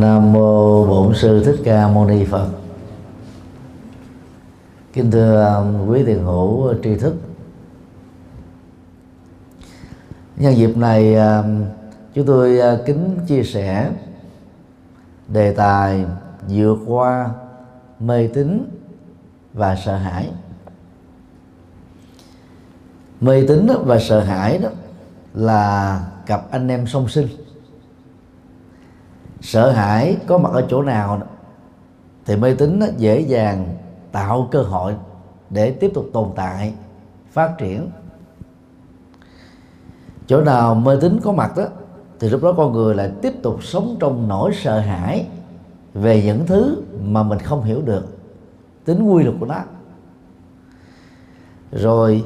Nam mô Bổn sư Thích Ca Mâu Ni Phật. Kính thưa à, quý thiền hữu tri thức. Nhân dịp này à, chúng tôi à, kính chia sẻ đề tài vượt qua mê tín và sợ hãi. Mê tín và sợ hãi đó là cặp anh em song sinh sợ hãi có mặt ở chỗ nào thì mê tín dễ dàng tạo cơ hội để tiếp tục tồn tại, phát triển. Chỗ nào mê tín có mặt đó thì lúc đó con người lại tiếp tục sống trong nỗi sợ hãi về những thứ mà mình không hiểu được, tính quy luật của nó. Rồi,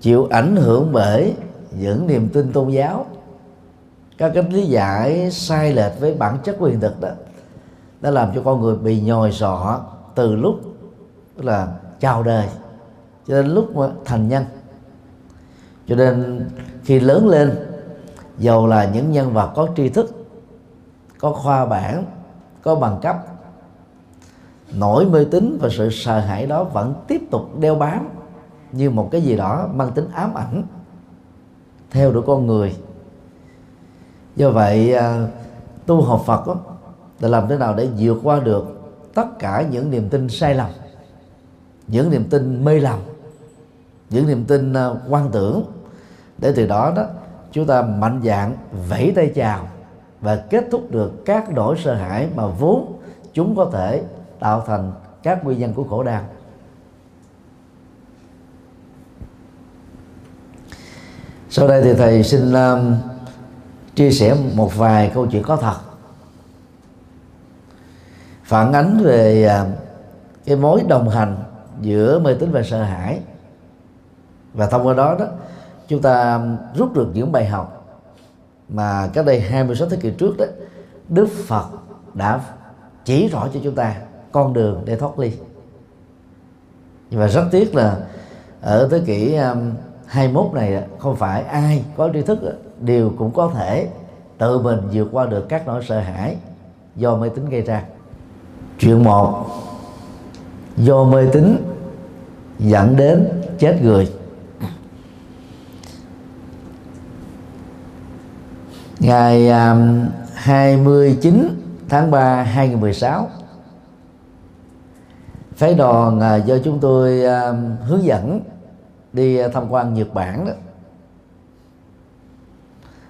chịu ảnh hưởng bởi những niềm tin tôn giáo các cách lý giải sai lệch với bản chất quyền thực đó, đã làm cho con người bị nhồi sọ từ lúc là chào đời cho đến lúc mà thành nhân. Cho nên khi lớn lên dầu là những nhân vật có tri thức, có khoa bản, có bằng cấp nỗi mê tín và sự sợ hãi đó vẫn tiếp tục đeo bám như một cái gì đó mang tính ám ảnh theo đuổi con người do vậy à, tu học Phật đó, là làm thế nào để vượt qua được tất cả những niềm tin sai lầm những niềm tin mê lầm những niềm tin à, quan tưởng. Để từ đó đó chúng ta mạnh dạng vẫy tay chào và kết thúc được các nỗi sợ hãi mà vốn chúng có thể tạo thành các nguyên nhân của khổ đau. Sau đây thì thầy xin um, chia sẻ một vài câu chuyện có thật. Phản ánh về à, cái mối đồng hành giữa mê tín và sợ hãi. Và thông qua đó đó, chúng ta rút được những bài học mà cách đây 26 thế kỷ trước đó, Đức Phật đã chỉ rõ cho chúng ta con đường để thoát ly. Và rất tiếc là ở thế kỷ à, 21 này không phải ai có tri thức đều cũng có thể tự mình vượt qua được các nỗi sợ hãi do mê tín gây ra. Chuyện một, do mê tín dẫn đến chết người. Ngày um, 29 tháng 3 2016 phái đoàn à, do chúng tôi um, hướng dẫn đi tham quan Nhật Bản đó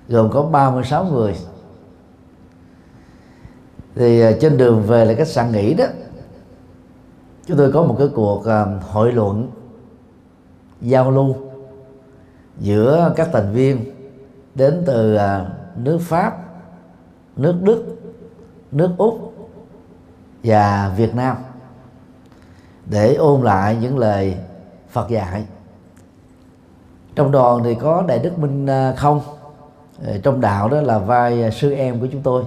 gồm có 36 người. Thì à, trên đường về là khách sạn nghỉ đó chúng tôi có một cái cuộc à, hội luận giao lưu giữa các thành viên đến từ à, nước Pháp, nước Đức, nước Úc và Việt Nam để ôn lại những lời Phật dạy. Trong đoàn thì có đại đức minh không Ờ, trong đạo đó là vai à, sư em của chúng tôi.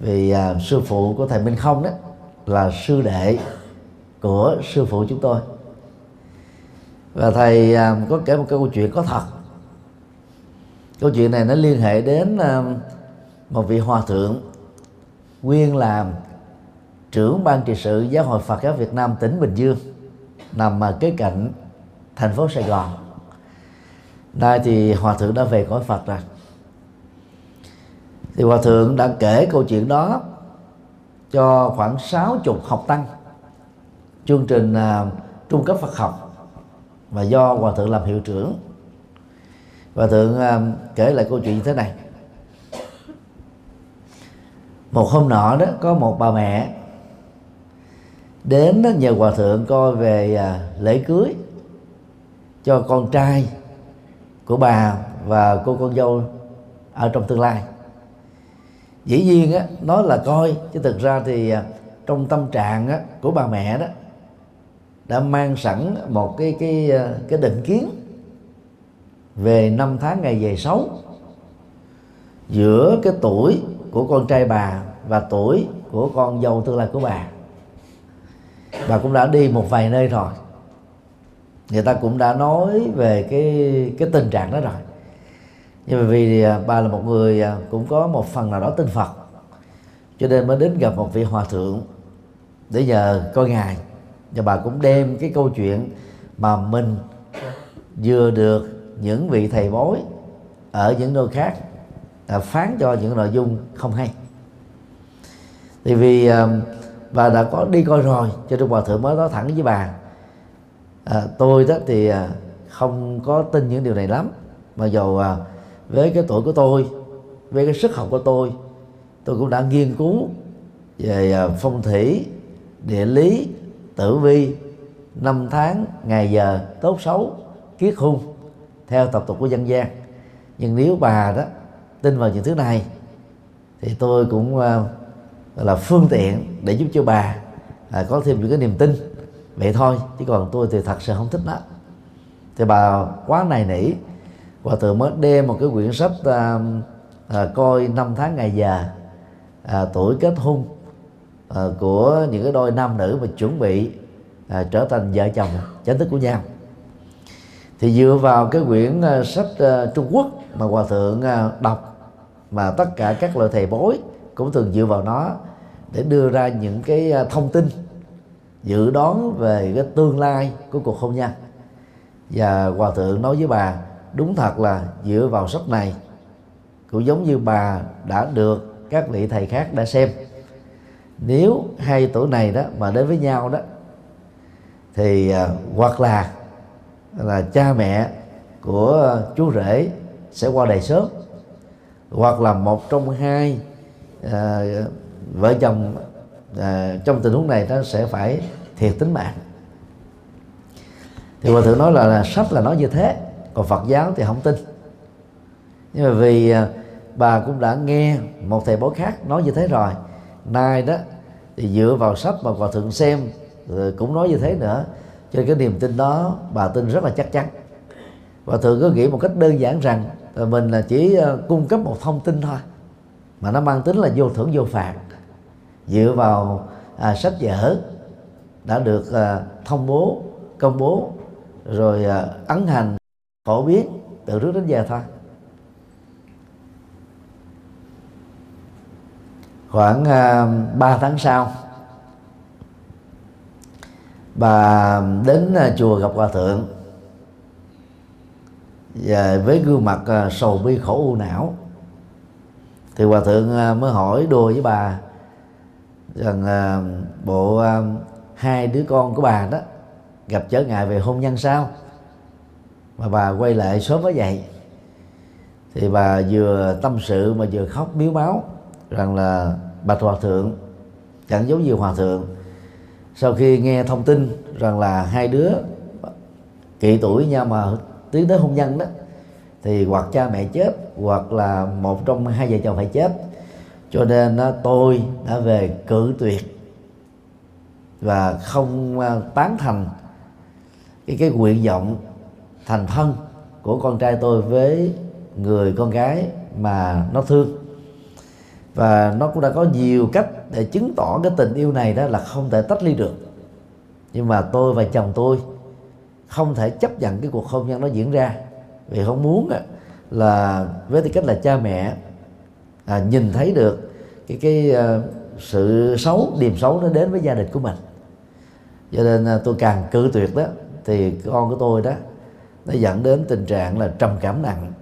Vì à, sư phụ của thầy minh không đó là sư đệ của sư phụ chúng tôi. Và thầy à, có kể một câu chuyện có thật. Câu chuyện này nó liên hệ đến à, một vị hòa thượng nguyên làm trưởng ban trị sự giáo hội Phật giáo Việt Nam tỉnh Bình Dương nằm à, kế cạnh thành phố Sài Gòn. Nay thì hòa thượng đã về cõi phật rồi thì hòa thượng đã kể câu chuyện đó cho khoảng sáu chục học tăng chương trình uh, trung cấp Phật học và do hòa thượng làm hiệu trưởng. Hòa thượng uh, kể lại câu chuyện như thế này. Một hôm nọ đó có một bà mẹ đến đó nhờ hòa thượng coi về uh, lễ cưới cho con trai của bà và cô con dâu ở trong tương lai dĩ nhiên á nói là coi chứ thực ra thì à, trong tâm trạng á, của bà mẹ đó đã mang sẵn một cái cái à, cái định kiến về năm tháng ngày về xấu giữa cái tuổi của con trai bà và tuổi của con dâu tương lai của bà. Bà cũng đã đi một vài nơi rồi. Người ta cũng đã nói về cái cái tình trạng đó rồi nhưng mà vì à, bà là một người à, cũng có một phần nào đó tin Phật cho nên mới đến gặp một vị hòa thượng để nhờ coi ngài. Và bà cũng đem cái câu chuyện mà mình vừa được những vị thầy bói ở những nơi khác à, phán cho những nội dung không hay. Thì vì à, bà đã có đi coi rồi cho nên hòa thượng mới nói thẳng với bà à, tôi đó thì à, không có tin những điều này lắm mà dù à, với cái tuổi của tôi với cái sức học của tôi tôi cũng đã nghiên cứu về à, phong thủy địa lý tử vi năm tháng ngày giờ tốt xấu kiết hung theo tập tục của dân gian. Nhưng nếu bà đó tin vào những thứ này thì tôi cũng uh, là phương tiện để giúp cho bà uh, có thêm những cái niềm tin. Vậy thôi chứ còn tôi thì thật sự không thích đó thì bà quá này nỉ và thượng mới đem một cái quyển sách à, à, coi năm tháng ngày già à, tuổi kết hôn à, của những cái đôi nam nữ mà chuẩn bị à, trở thành vợ chồng chính thức của nhau. Thì dựa vào cái quyển à, sách à, Trung Quốc mà hòa thượng à, đọc mà tất cả các loại thầy bói cũng thường dựa vào nó để đưa ra những cái à, thông tin dự đoán về cái tương lai của cuộc hôn nhân. Và hòa thượng nói với bà đúng thật là dựa vào sách này cũng giống như bà đã được các vị thầy khác đã xem. Nếu hai tuổi này đó mà đến với nhau đó thì uh, hoặc là là cha mẹ của chú rể sẽ qua đời sớm hoặc là một trong hai uh, vợ chồng uh, trong tình huống này nó sẽ phải thiệt tính mạng. Thì hòa thượng nói là, là sách là nói như thế còn phật giáo thì không tin. Nhưng mà vì à, bà cũng đã nghe một thầy bói khác nói như thế rồi. Nay đó thì dựa vào sách mà hòa thượng xem rồi cũng nói như thế nữa. Cho nên cái niềm tin đó bà tin rất là chắc chắn. Và thường có nghĩ một cách đơn giản rằng là mình là chỉ à, cung cấp một thông tin thôi mà nó mang tính là vô thưởng vô phạt. Dựa vào à, sách vở đã được à, thông bố công bố rồi à, ấn hành phổ biến từ trước đến giờ thôi. Khoảng à, uh, 3 tháng sau bà đến uh, chùa gặp hòa thượng. Và với gương mặt uh, sầu bi khổ u não thì hòa thượng uh, mới hỏi đùa với bà rằng uh, bộ uh, hai đứa con của bà đó gặp trở ngại về hôn nhân sao? Mà bà quay lại sớm mới dậy thì bà vừa tâm sự mà vừa khóc miếu máu rằng là bạch hòa thượng chẳng giống như hòa thượng sau khi nghe thông tin rằng là hai đứa kỵ tuổi nhau mà tiến tới hôn nhân đó thì hoặc cha mẹ chết hoặc là một trong hai vợ chồng phải chết. Cho nên đó, tôi đã về cử tuyệt và không à, tán thành cái cái nguyện vọng thành thân của con trai tôi với người con gái mà nó thương. Và nó cũng đã có nhiều cách để chứng tỏ cái tình yêu này đó là không thể tách ly được. Nhưng mà tôi và chồng tôi không thể chấp nhận cái cuộc hôn nhân nó diễn ra. Vì không muốn là với tư cách là cha mẹ à, nhìn thấy được cái cái uh, sự xấu điềm xấu nó đến với gia đình của mình. Cho nên uh, tôi càng cự tuyệt đó thì con của tôi đó nó dẫn đến tình trạng là trầm cảm nặng.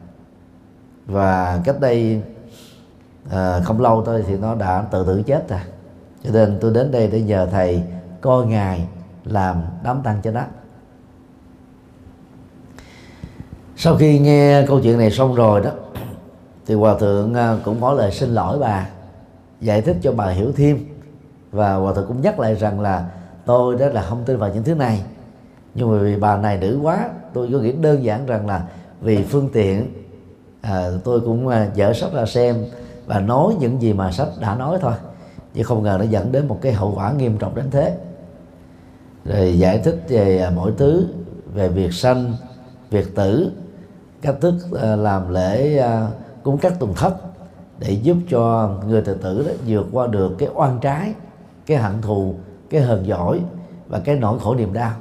Và cách đây à, không lâu thôi thì nó đã tự tử chết rồi. Cho nên tôi đến đây để nhờ thầy coi ngài làm đám tang cho nó. Sau khi nghe câu chuyện này xong rồi đó thì hòa thượng à, cũng có lời xin lỗi bà giải thích cho bà hiểu thêm. Và hòa thượng cũng nhắc lại rằng là tôi đó là không tin vào những thứ này nhưng mà vì bà này nữ quá tôi có nghĩ đơn giản rằng là vì phương tiện à, tôi cũng à, dở sách ra xem và nói những gì mà sách đã nói thôi. Chứ không ngờ nó dẫn đến một cái hậu quả nghiêm trọng đến thế. Rồi giải thích về à, mọi mỗi thứ về việc sanh việc tử cách thức à, làm lễ cúng các tuần thất để giúp cho người tự tử đó vượt qua được cái oan trái cái hận thù cái hờn giỏi và cái nỗi khổ niềm đau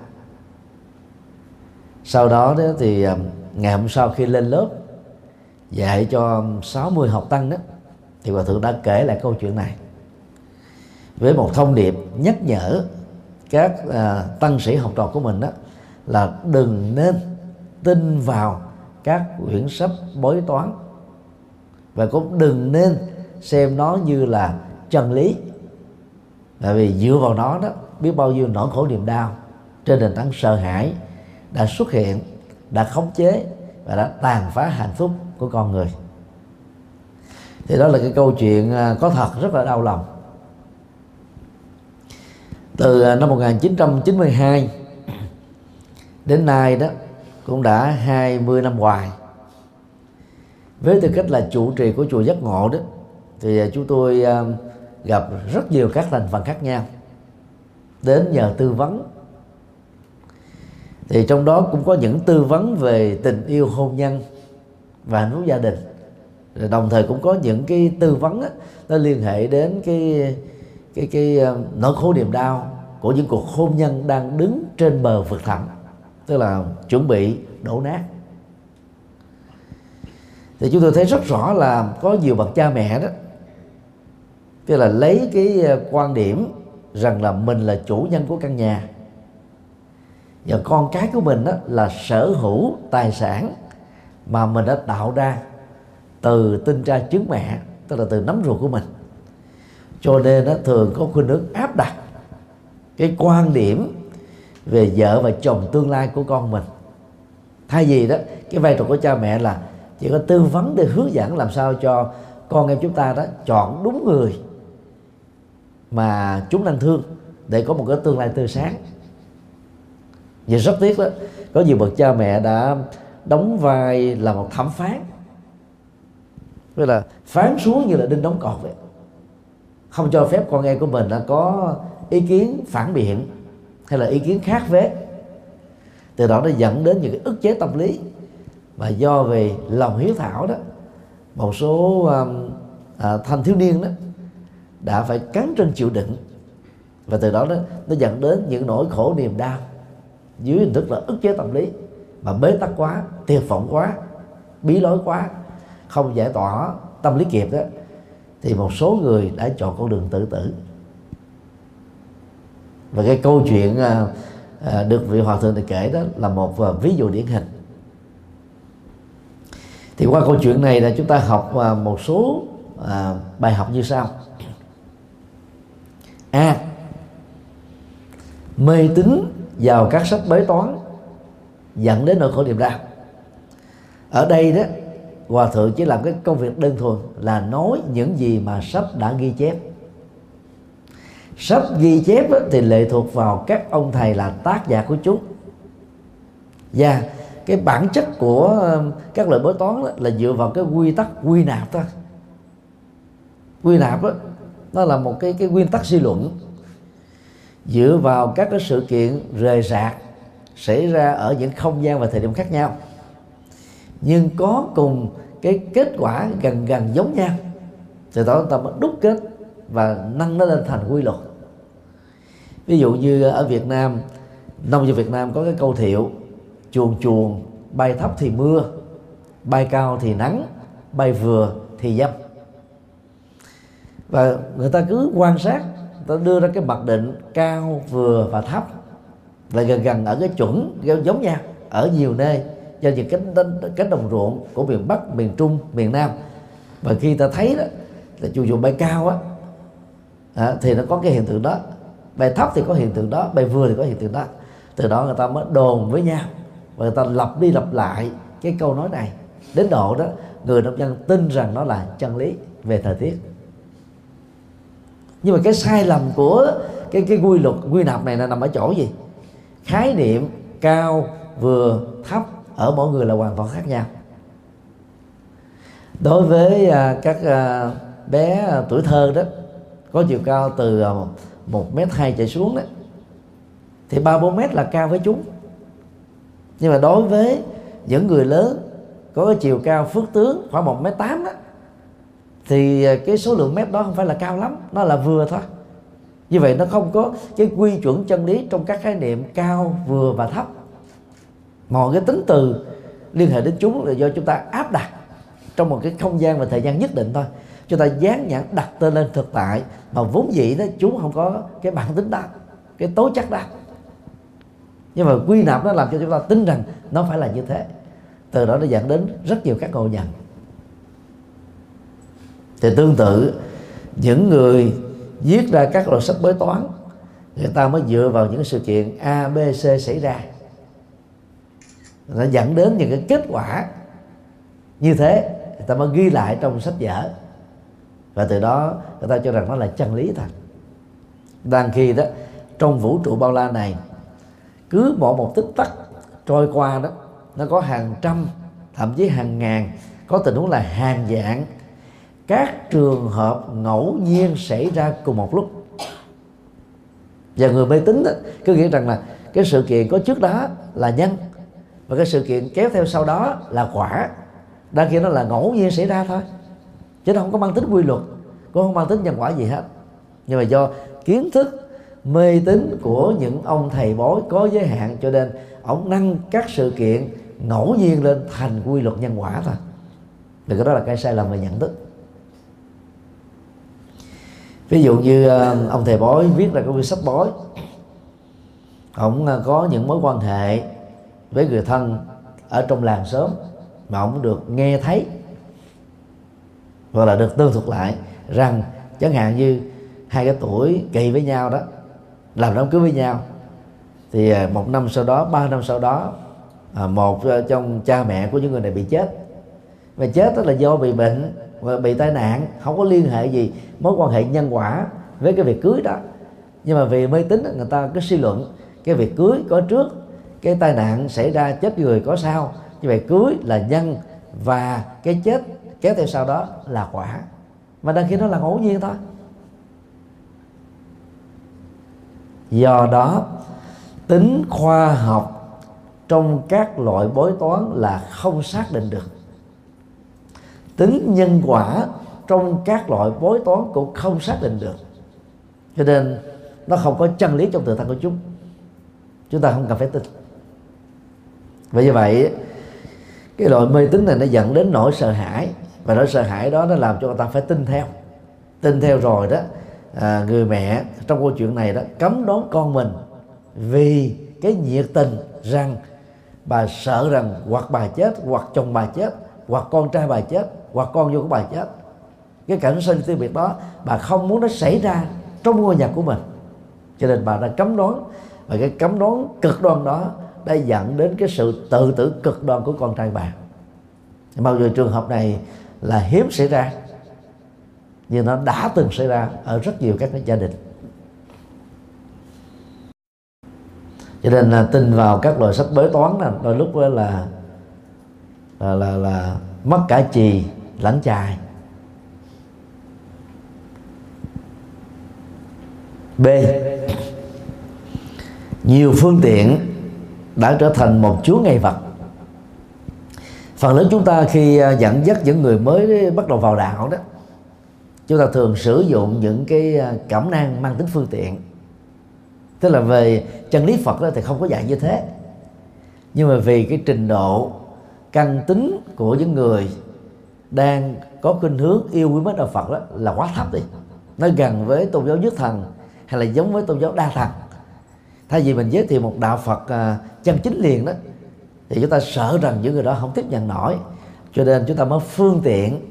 sau đó, đó thì ờ, ngày hôm sau khi lên lớp dạy cho 60 học tăng đó thì hòa thượng đã kể lại câu chuyện này. Với một thông điệp nhắc nhở các à, tăng sĩ học trò của mình đó là đừng nên tin vào các quyển sách bói toán và cũng đừng nên xem nó như là chân lý. Tại vì dựa vào nó đó biết bao nhiêu nỗi khổ niềm đau trên nền tảng sợ hãi đã xuất hiện, đã khống chế và đã tàn phá hạnh phúc của con người. Thì đó là cái câu chuyện à, có thật rất là đau lòng. Từ à, năm 1992 đến nay đó, cũng đã 20 năm hoài. Với tư cách là chủ trì của chùa giác ngộ đó, thì à, chúng tôi gặp rất nhiều các thành phần khác nhau. Đến nhờ tư vấn thì trong đó cũng có những tư vấn về tình yêu hôn nhân và hạnh phúc gia đình. Rồi đồng thời cũng có những cái tư vấn á, nó liên hệ đến cái cái cái ờ, nỗi khổ niềm đau của những cuộc hôn nhân đang đứng trên bờ vực thẳm, tức là chuẩn bị đổ nát. Thì chúng tôi thấy rất rõ là có nhiều bậc cha mẹ đó, tức là lấy cái ờ, quan điểm rằng là mình là chủ nhân của căn nhà và con cái của mình đó là sở hữu tài sản mà mình đã tạo ra từ tinh tra trứng mẹ, tức là từ nấm ruột của mình. Cho nên nó thường có khuynh hướng áp đặt cái quan điểm về vợ và chồng tương lai của con mình. Thay vì đó, cái vai trò của cha mẹ là chỉ có tư vấn để hướng dẫn làm sao cho con em chúng ta đó chọn đúng người mà chúng đang thương để có một cái tương lai tươi sáng vì rất tiếc đó có nhiều bậc cha mẹ đã đóng vai là một thẩm phán. Tức là phán xuống như là đinh đóng cột vậy. Không cho phép con em của mình đã có ý kiến phản biện hay là ý kiến khác vế. Từ đó nó dẫn đến những cái ức chế tâm lý. Và do về lòng hiếu thảo đó một số um, à, thanh thiếu niên đó đã phải cắn chân chịu đựng. Và từ đó đó nó dẫn đến những nỗi khổ niềm đau dưới hình thức là ức chế tâm lý. Mà bế tắc quá tuyệt vọng quá bí lối quá không giải tỏa tâm lý kịp đó thì một số người đã chọn con đường tự tử. Và cái câu chuyện à, à được vị hòa thượng này kể đó là một à, ví dụ điển hình. Thì qua câu chuyện này là chúng ta học à, một số à, bài học như sau. A. Mê tín vào các sách bế toán dẫn đến nỗi khổ niềm đau ở đây đó hòa thượng chỉ làm cái công việc đơn thuần là nói những gì mà sách đã ghi chép. Sách ghi chép thì lệ thuộc vào các ông thầy là tác giả của chúng. Và cái bản chất của um, các lời bói toán là dựa vào cái quy tắc quy nạp thôi. Quy nạp đó, nó là một cái cái nguyên tắc suy luận dựa vào các cái sự kiện rời rạc xảy ra ở những không gian và thời điểm khác nhau. Nhưng có cùng cái kết quả gần gần giống nhau. Từ đó ta mới đúc kết và nâng nó lên thành quy luật. Ví dụ như ở Việt Nam, nông dân Việt Nam có cái câu thiệu chuồn chuồn bay thấp thì mưa, bay cao thì nắng, bay vừa thì dâm. Và người ta cứ quan sát ta đưa ra cái mặc định cao vừa và thấp. Là gần gần ở cái chuẩn giống nhau ở nhiều nơi. Cho những cánh cánh đồng ruộng của miền Bắc, miền Trung, miền Nam. Và khi ta thấy đó là chu chuồn bay cao á à, thì nó có cái hiện tượng đó. Bay thấp thì có hiện tượng đó bay vừa thì có hiện tượng đó. Từ đó người ta mới đồn với nhau. Và người ta lặp đi lặp lại cái câu nói này. Đến độ đó người nông dân tin rằng nó là chân lý về thời tiết nhưng mà cái sai lầm của cái cái quy luật quy nạp này là nằm ở chỗ gì? Khái niệm cao vừa thấp ở mỗi người là hoàn toàn khác nhau. Đối với à, các à, bé à, tuổi thơ đó có chiều cao từ à, một mét hai chạy xuống đó thì ba bốn mét là cao với chúng. Nhưng mà đối với những người lớn có cái chiều cao phước tướng khoảng một mét tám đó thì à, cái số lượng mét đó không phải là cao lắm, nó là vừa thôi. Như vậy nó không có cái quy chuẩn chân lý trong các khái niệm cao, vừa và thấp. Mọi cái tính từ liên hệ đến chúng là do chúng ta áp đặt trong một cái không gian và thời gian nhất định thôi. Chúng ta dán nhãn đặt tên lên thực tại mà vốn dĩ đó chúng không có cái bản tính đó, cái tố chất đó. Nhưng mà quy nạp nó làm cho chúng ta tin rằng nó phải là như thế. Từ đó nó dẫn đến rất nhiều các ngộ nhận thì tương tự, những người viết ra các loại sách bói toán, người ta mới dựa vào những sự kiện a, b, c xảy ra. Nó dẫn đến những cái kết quả như thế, người ta mới ghi lại trong sách vở. Và từ đó, người ta cho rằng nó là chân lý thật. Đang khi đó, trong vũ trụ bao la này, cứ mỗi một tích tắc trôi qua đó, nó có hàng trăm, thậm chí hàng ngàn, có tình huống là hàng dạng các trường hợp ngẫu nhiên xảy ra cùng một lúc. Và người mê tín đó, cứ nghĩ rằng là cái sự kiện có trước đó là nhân và cái sự kiện kéo theo sau đó là quả. Đang kia nó là ngẫu nhiên xảy ra thôi. Chứ nó không có mang tính quy luật cũng không mang tính nhân quả gì hết. Nhưng mà do kiến thức mê tín của những ông thầy bói có giới hạn cho nên ông nâng các sự kiện ngẫu nhiên lên thành quy luật nhân quả thôi. Thì cái đó là cái sai lầm về nhận thức ví dụ như ờ, ông thầy bói viết ra cái quyển sách bói, ông ờ, có những mối quan hệ với người thân ở trong làng sớm mà ông được nghe thấy hoặc là được tương thuật lại rằng chẳng hạn như hai cái tuổi kỳ với nhau đó, làm đám cưới với nhau, thì ờ, một năm sau đó, ba năm sau đó một trong cha mẹ của những người này bị chết. Và chết đó là do bị bệnh và bị tai nạn, không có liên hệ gì, mối quan hệ nhân quả với cái việc cưới đó. Nhưng mà vì mê tín người ta cứ suy luận, cái việc cưới có trước, cái tai nạn xảy ra chết người có sau. Như vậy cưới là nhân và cái chết kéo theo sau đó là quả. Mà đăng khi nó là ngẫu nhiên thôi. Do đó, tính khoa học trong các loại bói toán là không xác định được tính nhân quả trong các loại bói toán cũng không xác định được. Cho nên nó không có chân lý trong tự thân của chúng. Chúng ta không cần phải tin. Và như vậy cái loại mê tín này nó dẫn đến nỗi sợ hãi. Và nỗi sợ hãi đó nó làm cho người ta phải tin theo. Tin theo rồi đó à, người mẹ trong câu chuyện này đó cấm đón con mình vì cái nhiệt tình rằng bà sợ rằng hoặc bà chết hoặc chồng bà chết hoặc con trai bà chết hoặc con vô của bà chết. Cái cảnh sinh tiêu biệt đó bà không muốn nó xảy ra trong ngôi nhà của mình. Cho nên bà đã cấm đoán. Và cái cấm đoán cực đoan đó đã dẫn đến cái sự tự tử cực đoan của con trai bà. Mặc dù trường hợp này là hiếm xảy ra nhưng nó đã từng xảy ra ở rất nhiều các gia đình. Cho nên là tin vào các loại sách bói toán là đôi lúc là là là, là mất cả chì lãnh chài. B. Nhiều phương tiện đã trở thành một chúa ngày vật. Phần lớn chúng ta khi à, dẫn dắt những người mới bắt đầu vào đạo đó, chúng ta thường sử dụng những cái à, cảm năng mang tính phương tiện. Tức là về chân lý phật đó thì không có dạy như thế. Nhưng mà vì cái trình độ căn tính của những người đang có khuynh hướng yêu quý mến đạo Phật đó là quá thấp đi. Nó gần với tôn giáo nhất thần hay là giống với tôn giáo đa thần. Thay vì mình giới thiệu một đạo Phật à, chân chính liền đó thì chúng ta sợ rằng những người đó không tiếp nhận nổi. Cho nên chúng ta mới phương tiện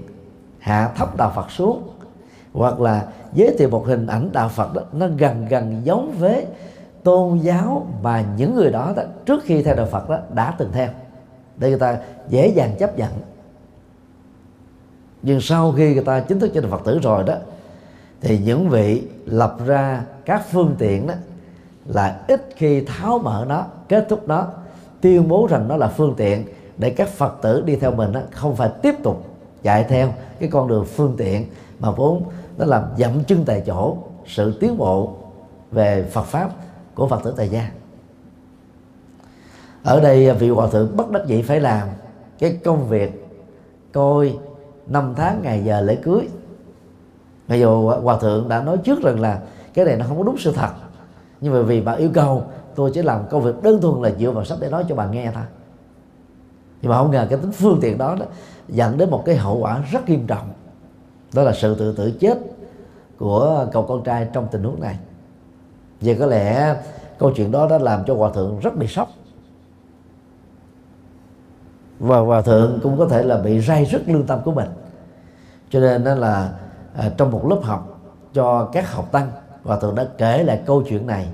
hạ thấp đạo Phật xuống. Hoặc là giới thiệu một hình ảnh đạo Phật đó nó gần gần giống với tôn giáo mà những người đó, đó trước khi theo đạo Phật đó đã từng theo. Để người ta dễ dàng chấp nhận nhưng sau khi người ta chính thức trở thành phật tử rồi đó thì những vị lập ra các phương tiện đó là ít khi tháo mở nó kết thúc nó tuyên bố rằng nó là phương tiện để các phật tử đi theo mình đó, không phải tiếp tục chạy theo cái con đường phương tiện mà vốn nó làm dậm chân tại chỗ sự tiến bộ về Phật pháp của Phật tử tại gia. Ở đây vị hòa thượng bất đắc dĩ phải làm cái công việc coi năm tháng ngày giờ lễ cưới. Bây giờ hòa thượng đã nói trước rằng là cái này nó không có đúng sự thật nhưng mà vì bà yêu cầu tôi chỉ làm công việc đơn thuần là dựa vào sách để nói cho bà nghe thôi. Nhưng mà không ngờ cái tính phương tiện đó, đó dẫn đến một cái hậu quả rất nghiêm trọng. Đó là sự tự tử chết của cậu con trai trong tình huống này. Vì có lẽ câu chuyện đó đã làm cho hòa thượng rất bị sốc và hòa thượng cũng có thể là bị ray rứt lương tâm của mình. Cho nên đó là à, trong một lớp học cho các học tăng hòa thượng đã kể lại câu chuyện này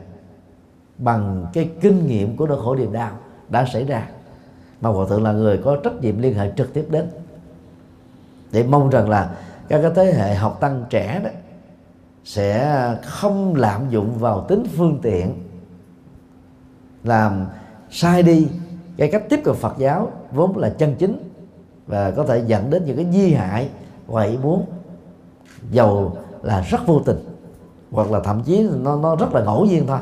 bằng cái kinh nghiệm của nỗi khổ niềm đau đã xảy ra. Mà hòa thượng là người có trách nhiệm liên hệ trực tiếp đến để mong rằng là các cái thế hệ học tăng trẻ đó sẽ không lạm dụng vào tính phương tiện làm sai đi cái cách tiếp cận Phật giáo vốn là chân chính và có thể dẫn đến những cái di hại ngoài ý muốn dầu là rất vô tình. Hoặc là thậm chí nó nó rất là ngẫu nhiên thôi.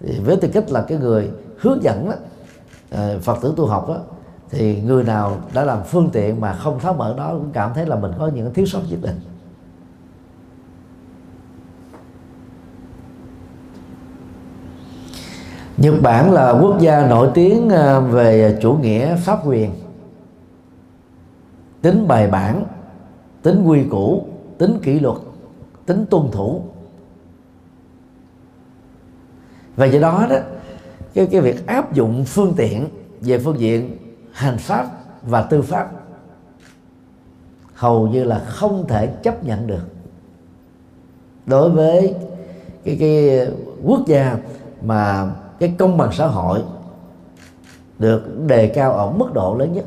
Thì với tư cách là cái người hướng dẫn đó, ờ, Phật tử tu học đó, thì người nào đã làm phương tiện mà không tháo mở đó cũng cảm thấy là mình có những thiếu sót nhất định. Nhật Bản là quốc gia nổi tiếng ờ, về chủ nghĩa pháp quyền. Tính bài bản, tính quy củ, tính kỷ luật, tính tuân thủ. Và do đó đó, cái cái việc áp dụng phương tiện về phương diện hành pháp và tư pháp hầu như là không thể chấp nhận được. Đối với cái cái quốc gia mà cái công bằng xã hội được đề cao ở mức độ lớn nhất.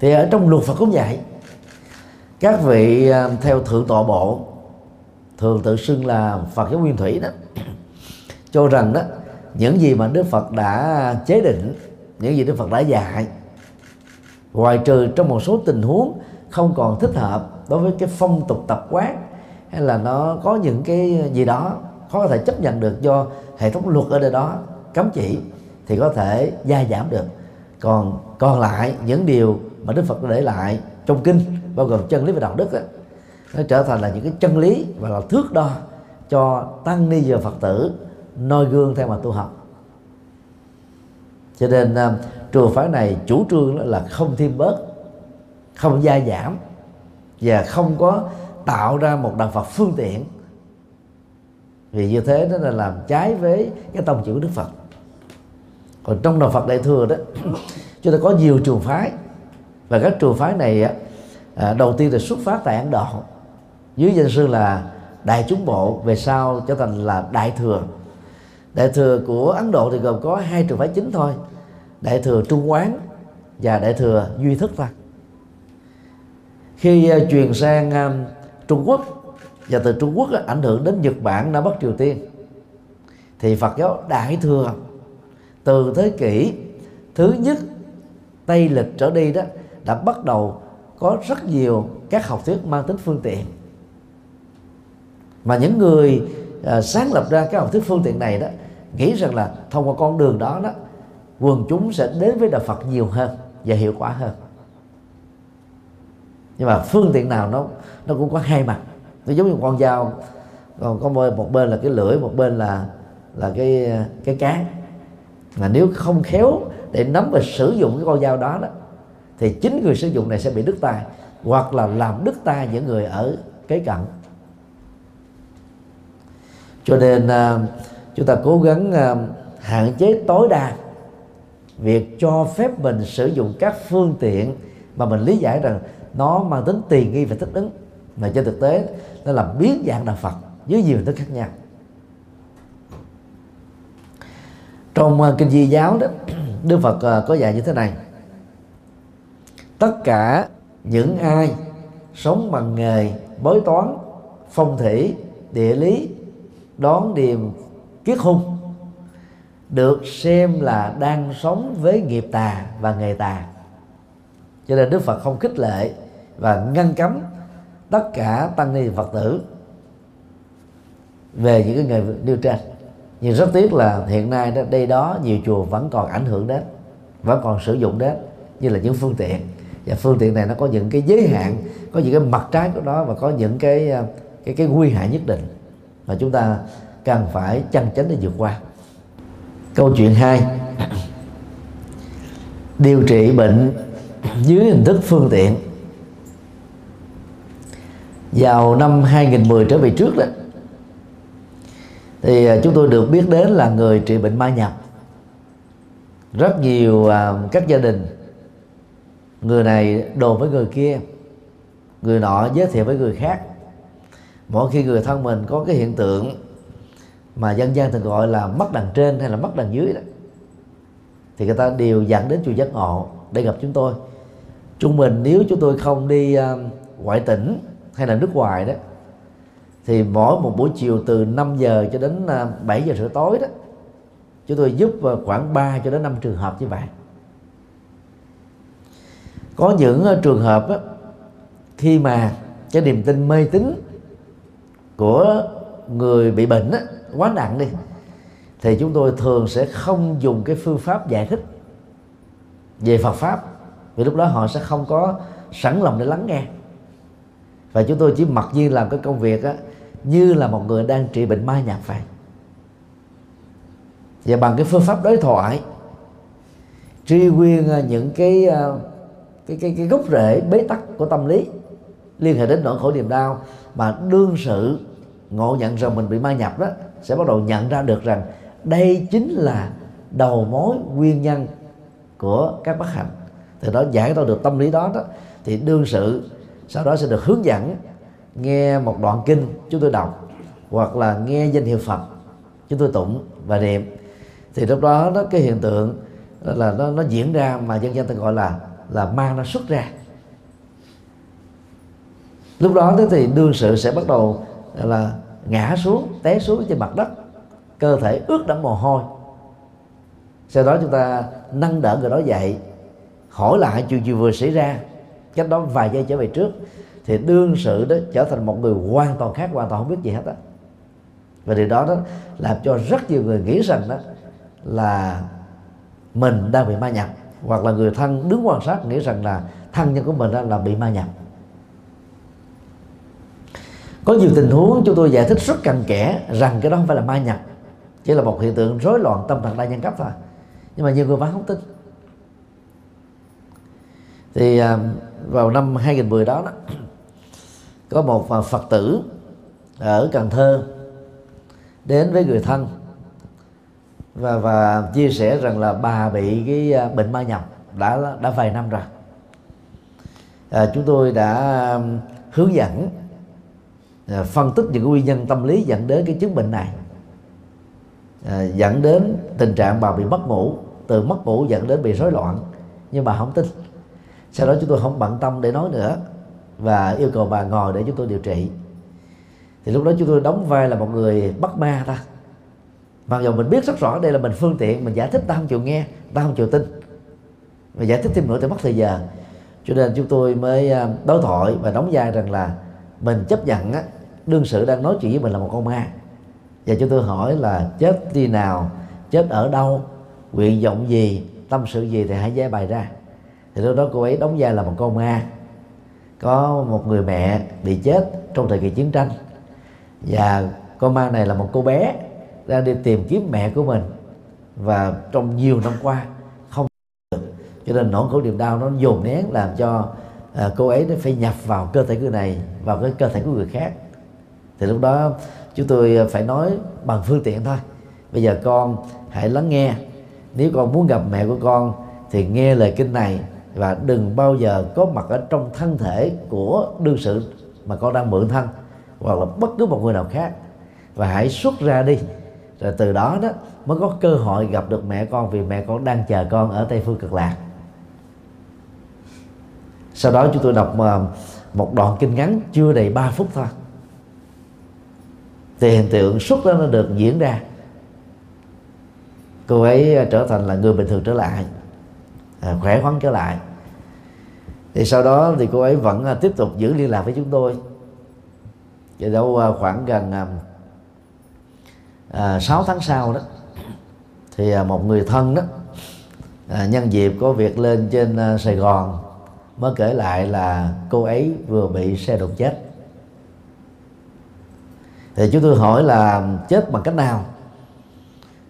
Thì ở trong luật Phật cũng vậy. Các vị à, theo thượng tọa bộ, thường tự xưng là Phật giáo nguyên thủy đó, cho rằng đó, những gì mà Đức Phật đã chế định, những gì Đức Phật đã dạy, ngoài trừ trong một số tình huống không còn thích hợp đối với cái phong tục tập quán, hay là nó có những cái gì đó khó có thể chấp nhận được do hệ thống luật ở nơi đó cấm chỉ thì có thể gia giảm được. Còn còn lại những điều mà Đức Phật để lại trong kinh bao gồm chân lý và đạo đức đó, nó trở thành là những cái chân lý và là thước đo cho tăng ni và Phật tử noi gương theo mà tu học. Cho nên uh, trường phái này chủ trương là không thêm bớt không gia giảm và không có tạo ra một đạo Phật phương tiện vì như thế nó là làm trái với cái tông chỉ của Đức Phật. Còn trong đạo Phật đại thừa đó chúng ta có nhiều trường phái. Và các trường phái này à, đầu tiên là xuất phát tại Ấn Độ. Dưới danh sư là đại chúng bộ về sau trở thành là đại thừa. Đại thừa của Ấn Độ thì gồm có hai trường phái chính thôi. Đại thừa Trung Quán và đại thừa Duy Thức thôi. Khi à, uh, truyền sang uh, Trung Quốc và từ Trung Quốc ảnh hưởng đến Nhật Bản Nam Bắc Triều Tiên. Thì Phật giáo đại thừa từ thế kỷ thứ nhất Tây lịch trở đi đó đã bắt đầu có rất nhiều các học thuyết mang tính phương tiện. Mà những người à, sáng lập ra các học thuyết phương tiện này đó nghĩ rằng là thông qua con đường đó đó quần chúng sẽ đến với đạo Phật nhiều hơn và hiệu quả hơn. Nhưng mà phương tiện nào nó nó cũng có hai mặt nó giống như con dao. Còn có một bên là cái lưỡi, một bên là là cái cái cán. Mà nếu không khéo để nắm và sử dụng cái con dao đó đó, thì chính người sử dụng này sẽ bị đứt tay hoặc là làm đứt tay những người ở kế cận. Cho nên à, chúng ta cố gắng à, hạn chế tối đa việc cho phép mình sử dụng các phương tiện mà mình lý giải rằng nó mang tính tiền nghi và thích ứng mà trên thực tế, nó là biến dạng đạo Phật dưới nhiều hình thức khác nhau. Trong à, kinh di giáo đó, Đức Phật à, có dạy như thế này. Tất cả những ai sống bằng nghề bói toán, phong thủy, địa lý đón điềm, kiết hung, được xem là đang sống với nghiệp tà và nghề tà. Cho nên đức phật không khích lệ và ngăn cấm tất cả tăng ni phật tử về những cái nghề nêu trên. Nhưng rất tiếc là hiện nay đó, đây đó nhiều chùa vẫn còn ảnh hưởng đến, vẫn còn sử dụng đến, như là những phương tiện. Và phương tiện này nó có những cái giới hạn, có những cái mặt trái của nó và có những cái à, cái cái nguy hại nhất định mà chúng ta cần phải chăn chánh để vượt qua. Câu chuyện hai, điều trị bệnh dưới hình thức phương tiện vào năm 2010 trở về trước đó thì à, chúng tôi được biết đến là người trị bệnh ma nhập. Rất nhiều à, các gia đình người này đồn với người kia người nọ giới thiệu với người khác. Mỗi khi người thân mình có cái hiện tượng mà dân gian thường gọi là mất đằng trên hay là mất đằng dưới đó thì người ta đều dẫn đến chùa giác ngộ để gặp chúng tôi. Trung bình nếu chúng tôi không đi uh, ngoại tỉnh hay là nước ngoài đó thì mỗi một buổi chiều từ 5 giờ cho đến à, 7 giờ rưỡi tối đó chúng tôi giúp à, khoảng 3 cho đến 5 trường hợp như vậy. Có những à, trường hợp đó, khi mà cái niềm tin mê tín của người bị bệnh đó, quá nặng đi thì chúng tôi thường sẽ không dùng cái phương pháp giải thích về Phật pháp vì lúc đó họ sẽ không có sẵn lòng để lắng nghe và chúng tôi chỉ mặc nhiên làm cái công việc á, như là một người đang trị bệnh ma nhập vậy và bằng cái phương pháp đối thoại truy nguyên à, những cái à, cái cái cái gốc rễ bế tắc của tâm lý liên hệ đến nỗi khổ niềm đau mà đương sự ngộ nhận rằng mình bị ma nhập đó sẽ bắt đầu nhận ra được rằng đây chính là đầu mối nguyên nhân của các bất hạnh. Từ đó giải tỏa được tâm lý đó đó thì đương sự sau đó sẽ được hướng dẫn nghe một đoạn kinh chúng tôi đọc, hoặc là nghe danh hiệu Phật chúng tôi tụng và niệm. Thì lúc đó đó cái hiện tượng là nó nó diễn ra mà dân gian ta gọi là là mang nó xuất ra. Lúc đó thì đương sự sẽ bắt đầu là ngã xuống, té xuống trên mặt đất, cơ thể ướt đẫm mồ hôi. Sau đó chúng ta nâng đỡ người đó dậy, hỏi lại chuyện gì vừa xảy ra cách đó vài giây trở về trước, thì đương sự đó trở thành một người hoàn toàn khác, hoàn toàn không biết gì hết á. Và điều đó đó làm cho rất nhiều người nghĩ rằng đó là mình đang bị ma nhập, hoặc là người thân đứng quan sát nghĩ rằng là thân nhân của mình là bị ma nhập. Có nhiều tình huống chúng tôi giải thích rất cặn kẽ rằng cái đó không phải là ma nhập, chỉ là một hiện tượng rối loạn tâm thần đa nhân cấp thôi. Nhưng mà nhiều người vẫn không tin. Thì à, vào năm 2010 đó, đó có một à, phật tử ở Cần Thơ đến với người thân và và chia sẻ rằng là bà bị cái à, bệnh ma nhập đã đã vài năm rồi. À, chúng tôi đã hướng dẫn à, phân tích những nguyên nhân tâm lý dẫn đến cái chứng bệnh này à, dẫn đến tình trạng bà bị mất ngủ từ mất ngủ dẫn đến bị rối loạn nhưng bà không tin sau đó chúng tôi không bận tâm để nói nữa và yêu cầu bà ngồi để chúng tôi điều trị. Thì lúc đó chúng tôi đóng vai là một người bắt ma ta. Mặc dù mình biết rất rõ đây là mình phương tiện mình giải thích ta không chịu nghe ta không chịu tin. Và giải thích thêm nữa thì mất thời giờ. Cho nên chúng tôi mới à, đối thoại và đóng vai rằng là mình chấp nhận á, đương sự đang nói chuyện với mình là một con ma. Và chúng tôi hỏi là chết đi nào chết ở đâu nguyện vọng gì tâm sự gì thì hãy giải bài ra thì lúc đó cô ấy đóng vai là một con ma. Có một người mẹ bị chết trong thời kỳ chiến tranh. Và con ma này là một cô bé đang đi tìm kiếm mẹ của mình. Và trong nhiều năm qua không được. Cho nên nỗi khổ niềm đau nó dồn nén làm cho à, cô ấy nó phải nhập vào cơ thể người này vào cái cơ thể của người khác. Thì lúc đó chúng tôi phải nói bằng phương tiện thôi. Bây giờ con hãy lắng nghe. Nếu con muốn gặp mẹ của con thì nghe lời kinh này và đừng bao giờ có mặt ở trong thân thể của đương sự mà con đang mượn thân, hoặc là bất cứ một người nào khác. Và hãy xuất ra đi. Rồi từ đó đó mới có cơ hội gặp được mẹ con, vì mẹ con đang chờ con ở tây phương cực lạc. Sau đó chúng tôi đọc ờ, một đoạn kinh ngắn chưa đầy 3 phút thôi. Thì hiện tượng xuất ra nó được diễn ra. Cô ấy trở thành là người bình thường trở lại à, khỏe khoắn trở lại thì sau đó thì cô ấy vẫn à, tiếp tục giữ liên lạc với chúng tôi. Và đâu à, khoảng gần à, à 6 tháng sau đó thì một người thân đó à, nhân dịp có việc lên trên Sài Gòn mới kể lại là cô ấy vừa bị xe đụng chết. Thì chúng tôi hỏi là chết bằng cách nào?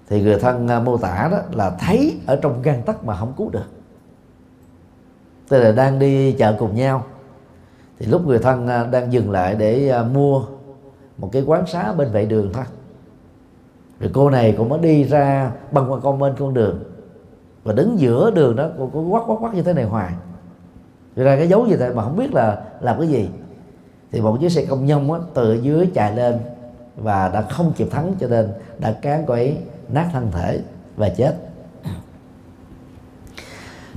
Thì người thân mô tả đó là thấy ở trong gan tắc mà không cứu được tức là đang đi chợ cùng nhau. Thì lúc người thân à, đang dừng lại để à, mua một cái quán xá bên vệ đường thôi. Rồi cô này cũng mới đi ra băng qua con bên con đường. Và đứng giữa đường đó cô có quắc quắc quắc như thế này hoài. Rồi ra cái dấu gì thế mà không biết là làm cái gì. Thì một chiếc xe công nhân á, từ dưới chạy lên và đã không kịp thắng cho nên đã cán cô ấy nát thân thể và chết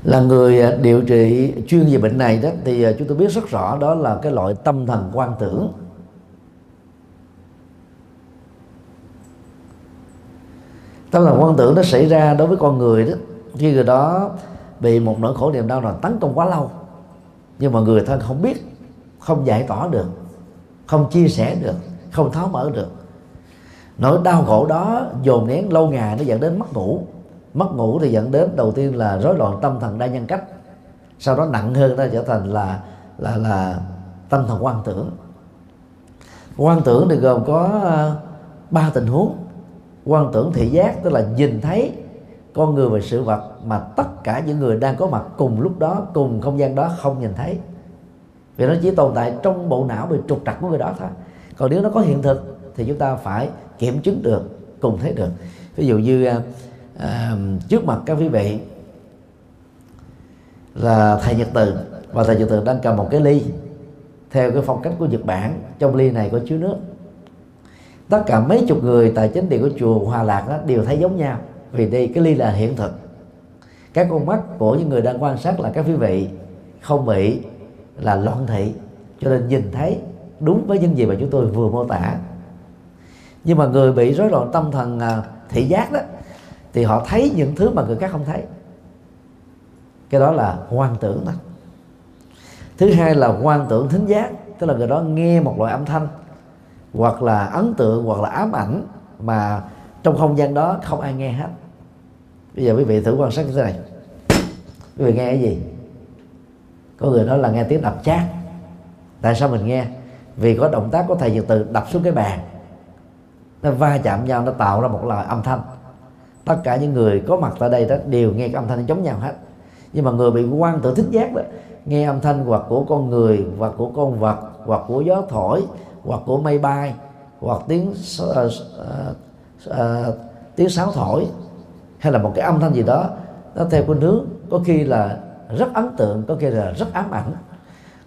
là người à, điều trị chuyên về bệnh này đó, thì à, chúng tôi biết rất rõ đó là cái loại tâm thần quan tưởng. Tâm thần quan tưởng nó xảy ra đối với con người đó, khi người đó bị một nỗi khổ niềm đau nào tấn công quá lâu, nhưng mà người thân không biết, không giải tỏa được, không chia sẻ được, không tháo mở được. Nỗi đau khổ đó dồn nén, lâu ngày nó dẫn đến mất ngủ mất ngủ thì dẫn đến đầu tiên là rối loạn tâm thần đa nhân cách. Sau đó nặng hơn nó trở thành là là là tâm thần quan tưởng. Quan tưởng thì gồm có ờ, ba tình huống. Quan tưởng thị giác, tức là nhìn thấy con người và sự vật mà tất cả những người đang có mặt cùng lúc đó, cùng không gian đó không nhìn thấy. Vì nó chỉ tồn tại trong bộ não bị trục trặc của người đó thôi. Còn nếu nó có hiện thực thì chúng ta phải kiểm chứng được, cùng thấy được. Ví dụ như ờ, à, trước mặt các quý vị là thầy nhật từ. Và thầy nhật từ đang cầm một cái ly. Theo cái phong cách của nhật bản trong ly này có chứa nước. Tất cả mấy chục người tại chính điện của chùa hòa lạc đó đều thấy giống nhau vì đây cái ly là hiện thực. Các con mắt của những người đang quan sát là các quý vị không bị là loạn thị cho nên nhìn thấy đúng với những gì mà chúng tôi vừa mô tả. Nhưng mà người bị rối loạn tâm thần à, thị giác đó thì họ thấy những thứ mà người khác không thấy. Cái đó là hoang tưởng đó. Thứ hai là hoang tưởng thính giác, tức là người đó nghe một loại âm thanh, hoặc là ấn tượng, hoặc là ám ảnh mà trong không gian đó không ai nghe hết. Bây giờ quý vị thử quan sát như thế này. Quý vị nghe cái gì? Có người nói là nghe tiếng đập chát. Tại sao mình nghe? Vì có động tác có thầy nhật từ đập xuống cái bàn. Nó va chạm nhau, nó tạo ra một loại âm thanh tất cả những người có mặt tại đây đó đều nghe cái âm thanh giống nhau hết. Nhưng mà người bị quan tự thích giác đó nghe âm thanh hoặc của con người hoặc của con vật hoặc của gió thổi hoặc của mây bay hoặc tiếng uh, uh, uh, tiếng sáo thổi hay là một cái âm thanh gì đó nó theo khuynh hướng có khi là rất ấn tượng có khi là rất ám ảnh.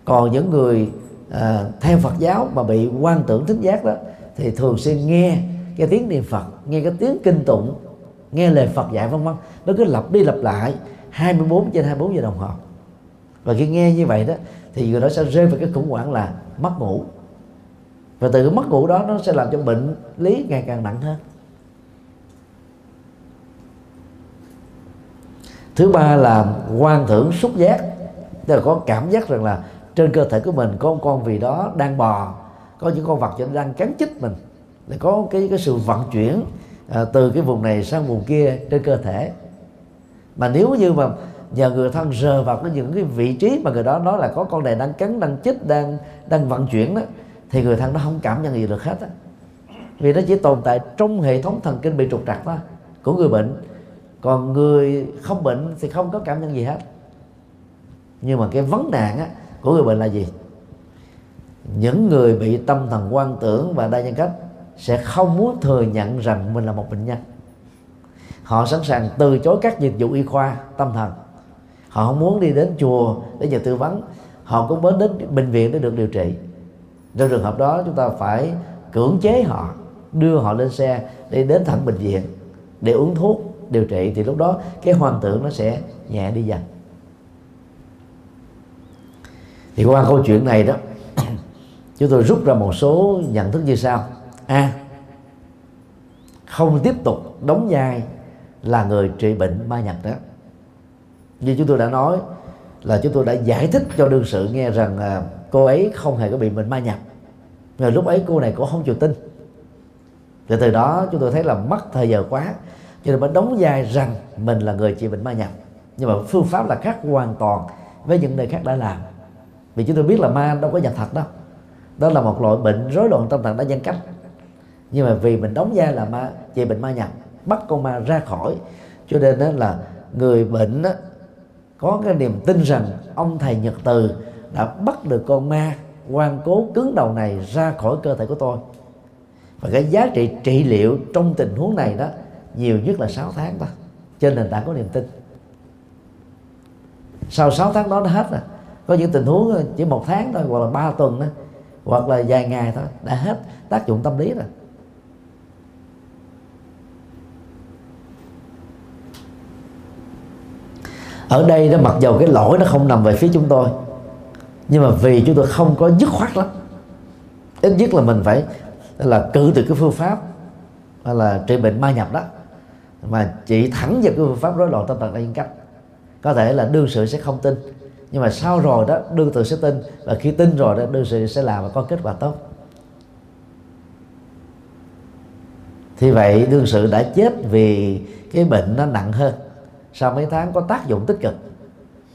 Còn những người à, theo Phật giáo mà bị quan tưởng thính giác đó thì thường xuyên nghe cái tiếng niệm Phật nghe cái tiếng kinh tụng nghe lời Phật dạy vân vân. Nó cứ lặp đi lặp lại 24 trên 24 giờ đồng hồ. Và khi nghe như vậy đó thì người đó sẽ rơi vào cái khủng hoảng là mất ngủ. Và từ cái mất ngủ đó nó sẽ làm cho bệnh lý ngày càng nặng hơn. Thứ ba là quan thưởng xúc giác. Tức là có cảm giác rằng là trên cơ thể của mình có một con vì đó đang bò có những con vật đang cắn chích mình. Để có cái cái sự vận chuyển à, từ cái vùng này sang vùng kia trên cơ thể. Mà nếu như mà nhờ người thân rờ vào cái những cái vị trí mà người đó nói là có con này đang cắn đang chích đang đang vận chuyển đó thì người thân nó không cảm nhận gì được hết á. Vì nó chỉ tồn tại trong hệ thống thần kinh bị trục trặc đó của người bệnh. Còn người không bệnh thì không có cảm nhận gì hết. Nhưng mà cái vấn nạn á, của người bệnh là gì? Những người bị tâm thần quan tưởng và đa nhân cách sẽ không muốn thừa nhận rằng mình là một bệnh nhân. Họ sẵn sàng từ chối các dịch vụ y khoa, tâm thần. Họ không muốn đi đến chùa để nhờ tư vấn. Họ cũng muốn đến bệnh viện để được điều trị. Trong trường hợp đó, chúng ta phải cưỡng chế họ, đưa họ lên xe để đến thẳng bệnh viện để uống thuốc điều trị, thì lúc đó cái hoang tưởng nó sẽ nhẹ đi dần. Thì qua câu chuyện này đó, chúng tôi rút ra một số nhận thức như sau a. Không tiếp tục đóng vai là người trị bệnh ma nhập đó. Như chúng tôi đã nói là chúng tôi đã giải thích cho đương sự nghe rằng à, cô ấy không hề có bị bệnh ma nhập. Rồi lúc ấy cô này cũng không chịu tin. Rồi từ đó chúng tôi thấy là mất thời giờ quá cho nên mới đóng vai rằng mình là người trị bệnh ma nhập. Nhưng mà phương pháp là khác hoàn toàn với những nơi khác đã làm. Vì chúng tôi biết là ma đâu có nhập thật đâu. Đó là một loại bệnh rối loạn tâm thần đa nhân cách nhưng mà vì mình đóng vai là ma trị bệnh ma nhập bắt con ma ra khỏi. Cho nên đó là người bệnh đó, có cái niềm tin rằng ông thầy nhật từ đã bắt được con ma quan cố cứng đầu này ra khỏi cơ thể của tôi. Và cái giá trị trị liệu trong tình huống này đó nhiều nhất là 6 tháng thôi trên nền tảng có niềm tin. Sau 6 tháng đó nó hết rồi. Có những tình huống chỉ một tháng thôi hoặc là ba tuần đó hoặc là vài ngày thôi đã hết tác dụng tâm lý rồi. Ở đây đó, mặc dầu cái lỗi nó không nằm về phía chúng tôi, nhưng mà vì chúng tôi không có dứt khoát lắm. Ít nhất là mình phải là cự từ cái phương pháp, hay là trị bệnh ma nhập đó, mà chỉ thẳng vào cái phương pháp rối loạn tâm thần đa nhân cách. Có thể là đương sự sẽ không tin, nhưng mà sau rồi đó, đương sự sẽ tin, và khi tin rồi đó, đương sự sẽ làm và có kết quả tốt. Thì vậy đương sự đã chết vì cái bệnh nó nặng hơn sau mấy tháng có tác dụng tích cực.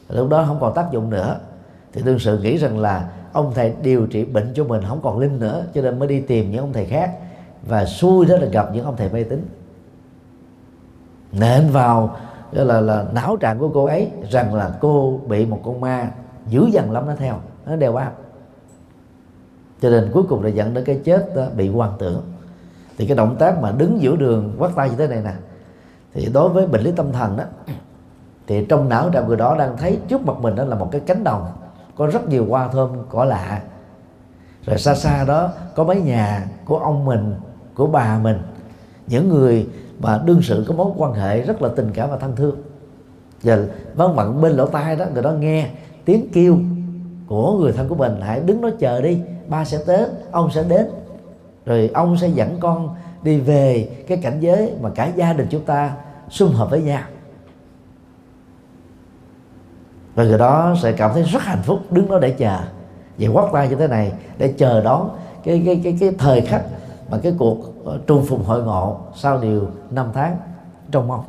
Lúc đó không còn tác dụng nữa. Thì đương sự nghĩ rằng là ông thầy điều trị bệnh cho mình không còn linh nữa cho nên mới đi tìm những ông thầy khác. Và xui đó là gặp những ông thầy mê tín. Nện vào đó là là não trạng của cô ấy rằng là cô bị một con ma dữ dằn lắm nó theo nó đeo bám. Cho nên cuối cùng là dẫn đến cái chết đó, bị quan tưởng. Thì cái động tác mà đứng giữa đường quát tay như thế này nè thì đối với bệnh lý tâm thần đó, thì trong não trạm người đó đang thấy trước mặt mình đó là một cái cánh đồng, có rất nhiều hoa thơm, cỏ lạ. Rồi xa xa đó có mấy nhà của ông mình, của bà mình, những người mà đương sự có mối quan hệ rất là tình cảm và thân thương. Và vắng mặn bên lỗ tai đó, người đó nghe tiếng kêu của người thân của mình, hãy đứng đó chờ đi, ba sẽ đến ông sẽ đến. Rồi ông sẽ dẫn con đi về cái cảnh giới mà cả gia đình chúng ta xung hợp với nhau. Và người đó sẽ cảm thấy rất hạnh phúc đứng đó để chờ. Vậy quát tay như thế này để chờ đón cái cái cái cái thời khắc mà cái cuộc trung trùng phùng hội ngộ sau điều năm tháng trong mong.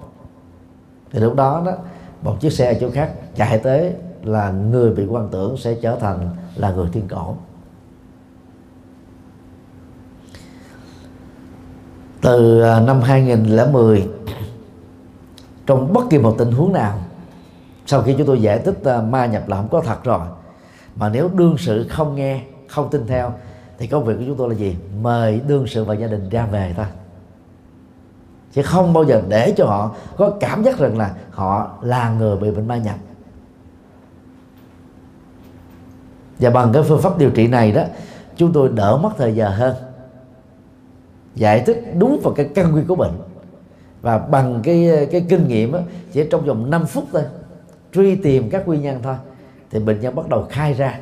Thì lúc đó đó, một chiếc xe ở chỗ khác chạy tới là người bị quan tưởng sẽ trở thành là người thiên cổ. Từ ờ, năm 2010 trong bất kỳ một tình huống nào. Sau khi chúng tôi giải thích uh, ma nhập là không có thật rồi mà nếu đương sự không nghe không tin theo thì công việc của chúng tôi là gì? Mời đương sự và gia đình ra về thôi. Chứ không bao giờ để cho họ có cảm giác rằng là họ là người bị bệnh ma nhập. Và bằng cái phương pháp điều trị này đó chúng tôi đỡ mất thời giờ hơn. Giải thích đúng vào cái căn nguyên của bệnh và bằng cái cái kinh nghiệm đó, chỉ trong vòng 5 phút thôi truy tìm các nguyên nhân thôi thì bệnh nhân bắt đầu khai ra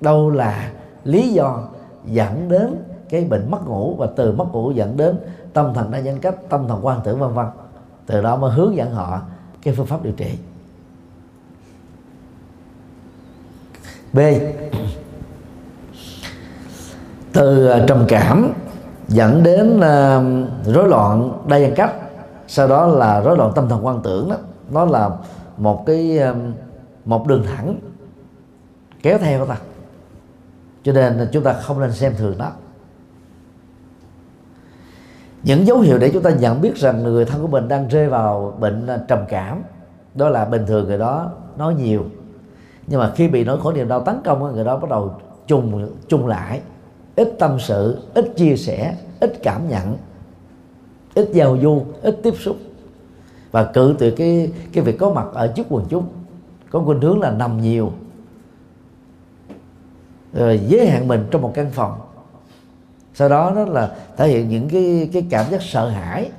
đâu là lý do dẫn đến cái bệnh mất ngủ. Và từ mất ngủ dẫn đến tâm thần đa nhân cách tâm thần quan tưởng vân vân. Từ đó mới hướng dẫn họ cái phương pháp điều trị. B. Từ trầm cảm dẫn đến uh, rối loạn đa nhân cách sau đó là rối loạn tâm thần quan tưởng đó. Nó là một cái um, một đường thẳng kéo theo ta. Cho nên chúng ta không nên xem thường đó những dấu hiệu để chúng ta nhận biết rằng người thân của mình đang rơi vào bệnh à, trầm cảm, đó là bình thường người đó nói nhiều. Nhưng mà khi bị nỗi khổ niềm đau tấn công người đó bắt đầu chung chung lại. Ít tâm sự, ít chia sẻ, ít cảm nhận ít giao du ít tiếp xúc. Và cự tuyệt cái cái việc có mặt ở trước quần chúng. Có khuynh hướng là nằm nhiều. Rồi giới hạn mình trong một căn phòng. Sau đó đó là thể hiện những cái cái cảm giác sợ hãi.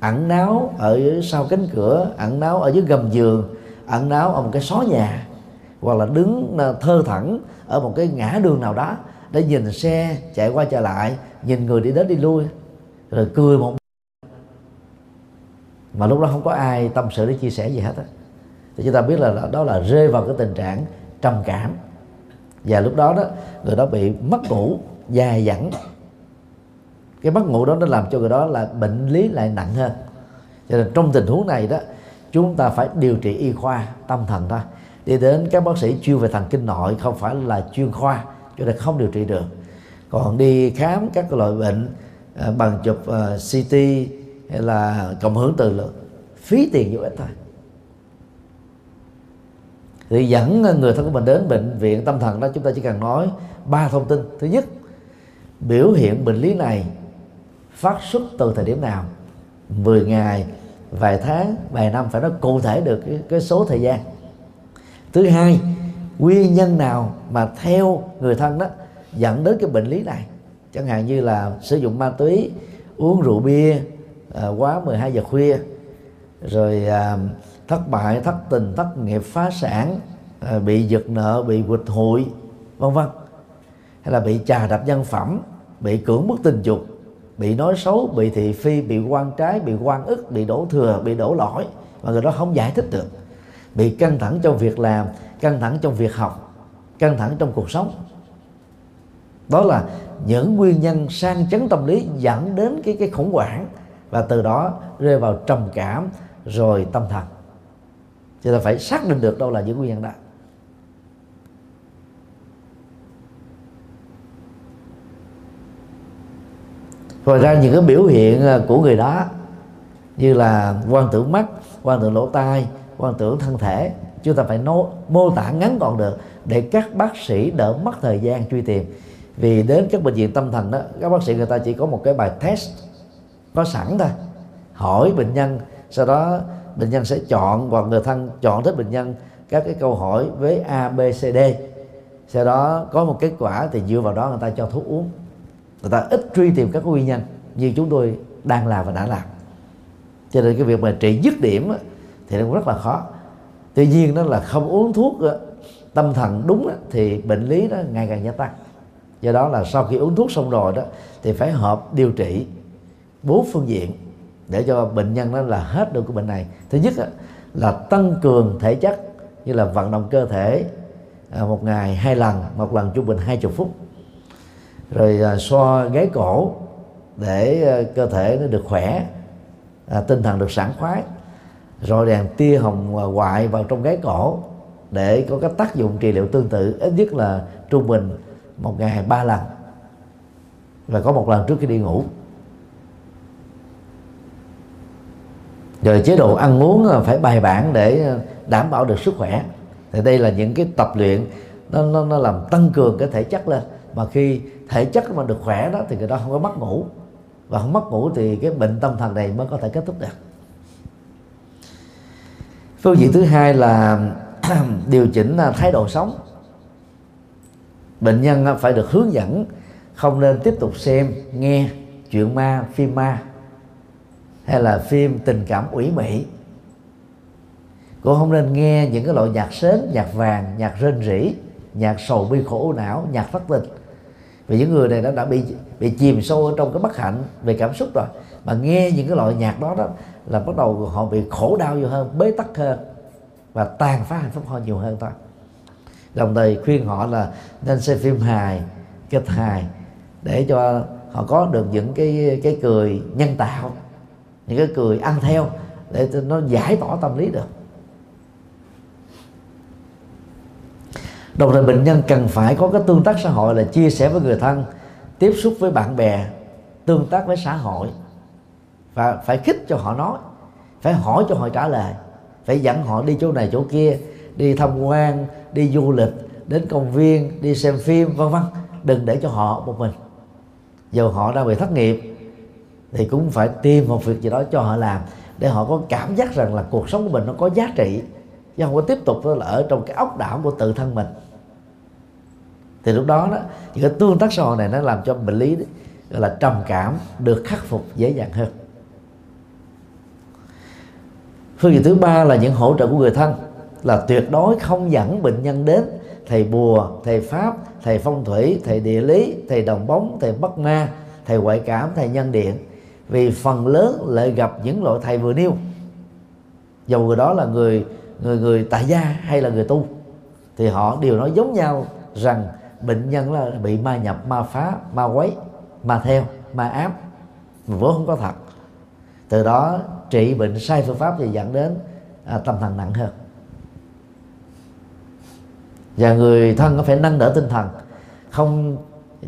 Ẩn náu ở sau cánh cửa, ẩn náu ở dưới gầm giường, ẩn náu ở một cái xó nhà, hoặc là đứng ờ, thơ thẳng ở một cái ngã đường nào đó, để nhìn xe chạy qua chạy lại, nhìn người đi đến đi lui, rồi cười một mà lúc đó không có ai tâm sự để chia sẻ gì hết á. Thì chúng ta biết là đó là rơi vào cái tình trạng trầm cảm. Và lúc đó đó người đó bị mất ngủ dài dẳng. Cái mất ngủ đó nó làm cho người đó là bệnh lý lại nặng hơn. Cho nên trong tình huống này đó chúng ta phải điều trị y khoa tâm thần thôi. Đi đến các bác sĩ chuyên về thần kinh nội không phải là chuyên khoa cho nên không điều trị được. Còn đi khám các loại bệnh ờ, bằng chụp ờ, uh, CT hay là cộng hưởng từ lượng phí tiền vô ích thôi. Thì dẫn người thân của mình đến bệnh viện tâm thần đó chúng ta chỉ cần nói ba thông tin. Thứ nhất biểu hiện bệnh lý này phát xuất từ thời điểm nào? 10 ngày vài tháng vài năm phải nói cụ thể được cái, cái số thời gian. Thứ hai nguyên nhân nào mà theo người thân đó dẫn đến cái bệnh lý này? Chẳng hạn như là sử dụng ma túy uống rượu bia à, quá 12 giờ khuya. Rồi à, thất bại thất tình thất nghiệp phá sản à, bị giật nợ bị quỵt hụi vân vân. Hay là bị trà đập nhân phẩm bị cưỡng bức tình dục bị nói xấu bị thị phi bị quan trái bị quan ức bị đổ thừa bị đổ lỗi mà người đó không giải thích được. Bị căng thẳng trong việc làm căng thẳng trong việc học căng thẳng trong cuộc sống. Đó là những nguyên nhân sang chấn tâm lý dẫn đến cái cái khủng hoảng và từ đó rơi vào trầm cảm rồi tâm thần. Chúng ta phải xác định được đâu là những nguyên nhân đó. Ngoài ra những cái biểu hiện à, của người đó như là quan tưởng mắt quan tưởng lỗ tai quan tưởng thân thể chúng ta phải nô, mô tả ngắn gọn được để các bác sĩ đỡ mất thời gian truy tìm. Vì đến các bệnh viện tâm thần đó các bác sĩ người ta chỉ có một cái bài test có sẵn thôi. Hỏi bệnh nhân, sau đó bệnh nhân sẽ chọn, hoặc người thân chọn tới bệnh nhân, các cái câu hỏi với a, b, c, d. Sau đó có một kết quả thì dựa vào đó người ta cho thuốc uống. Người ta ít truy tìm các nguyên nhân, như chúng tôi đang làm và đã làm. Cho nên cái việc mà trị dứt điểm thì nó cũng rất là khó. Tuy nhiên đó là không uống thuốc tâm thần đúng thì bệnh lý nó ngày càng gia tăng. Do đó là sau khi uống thuốc xong rồi đó, thì phải hợp điều trị bốn phương diện để cho bệnh nhân đó là hết được cái bệnh này. Thứ nhất là tăng cường thể chất như là vận động cơ thể à, một ngày hai lần, một lần trung bình hai chục phút. Rồi à, xoa gáy cổ để à, cơ thể nó được khỏe tinh thần được sảng khoái. Rồi đèn tia hồng ngoại vào trong gáy cổ để có cái tác dụng trị liệu tương tự, ít nhất là trung bình một ngày ba lần. Và có một lần trước khi đi ngủ. Rồi chế độ ăn uống ờ, phải bài bản để ờ, đảm bảo được sức khỏe. Thì đây là những cái tập luyện nó, nó, nó làm tăng cường cái thể chất lên. Mà khi thể chất mà được khỏe đó thì người đó không có mất ngủ. Và không mất ngủ thì cái bệnh tâm thần này mới có thể kết thúc được. Phương diện thứ hai là điều chỉnh ờ, thái độ sống. Bệnh nhân phải được hướng dẫn không nên tiếp tục xem nghe chuyện ma phim ma hay là phim tình cảm ủy mị cũng không nên nghe những cái loại nhạc sến, nhạc vàng, nhạc rên rỉ, nhạc sầu bi khổ não, nhạc phát tình. Vì những người này đã đã bị bị chìm sâu ở trong cái bất hạnh về cảm xúc rồi. Mà nghe những cái loại nhạc đó đó là bắt đầu họ bị khổ đau nhiều hơn, bế tắc hơn và tàn phá hạnh phúc họ nhiều hơn thôi. Đồng thời khuyên họ là nên xem phim hài, kịch hài để cho họ có được những cái cái cười nhân tạo những cái cười ăn theo để nó giải tỏa tâm lý được. Đồng thời bệnh nhân cần phải có cái tương tác xã hội là chia sẻ với người thân, tiếp xúc với bạn bè, tương tác với xã hội. Và phải khích cho họ nói, phải hỏi cho họ trả lời, phải dẫn họ đi chỗ này chỗ kia, đi tham quan, đi du lịch, đến công viên, đi xem phim, vân vân. Đừng để cho họ một mình. Dù họ đang bị thất nghiệp thì cũng phải tìm một việc gì đó cho họ làm để họ có cảm giác rằng là cuộc sống của mình nó có giá trị. Chứ không có tiếp tục là ở trong cái ốc đảo của tự thân mình. Thì lúc đó đó, những cái tương tác xã hội này nó làm cho bệnh lý gọi là trầm cảm được khắc phục dễ dàng hơn. Phương diện thứ ba là những hỗ trợ của người thân, là tuyệt đối không dẫn bệnh nhân đến thầy bùa, thầy pháp, thầy phong thủy, thầy địa lý, thầy đồng bóng, thầy bất ma, thầy ngoại cảm, thầy nhân điện vì phần lớn lại gặp những loại thầy vừa nêu. Dầu người đó là người người người tại gia hay là người tu thì họ đều nói giống nhau rằng bệnh nhân là bị ma nhập ma phá ma quấy ma theo ma áp mà vốn không có thật. Từ đó trị bệnh sai phương pháp thì dẫn đến à, tâm thần nặng hơn. Và người thân có phải nâng đỡ tinh thần không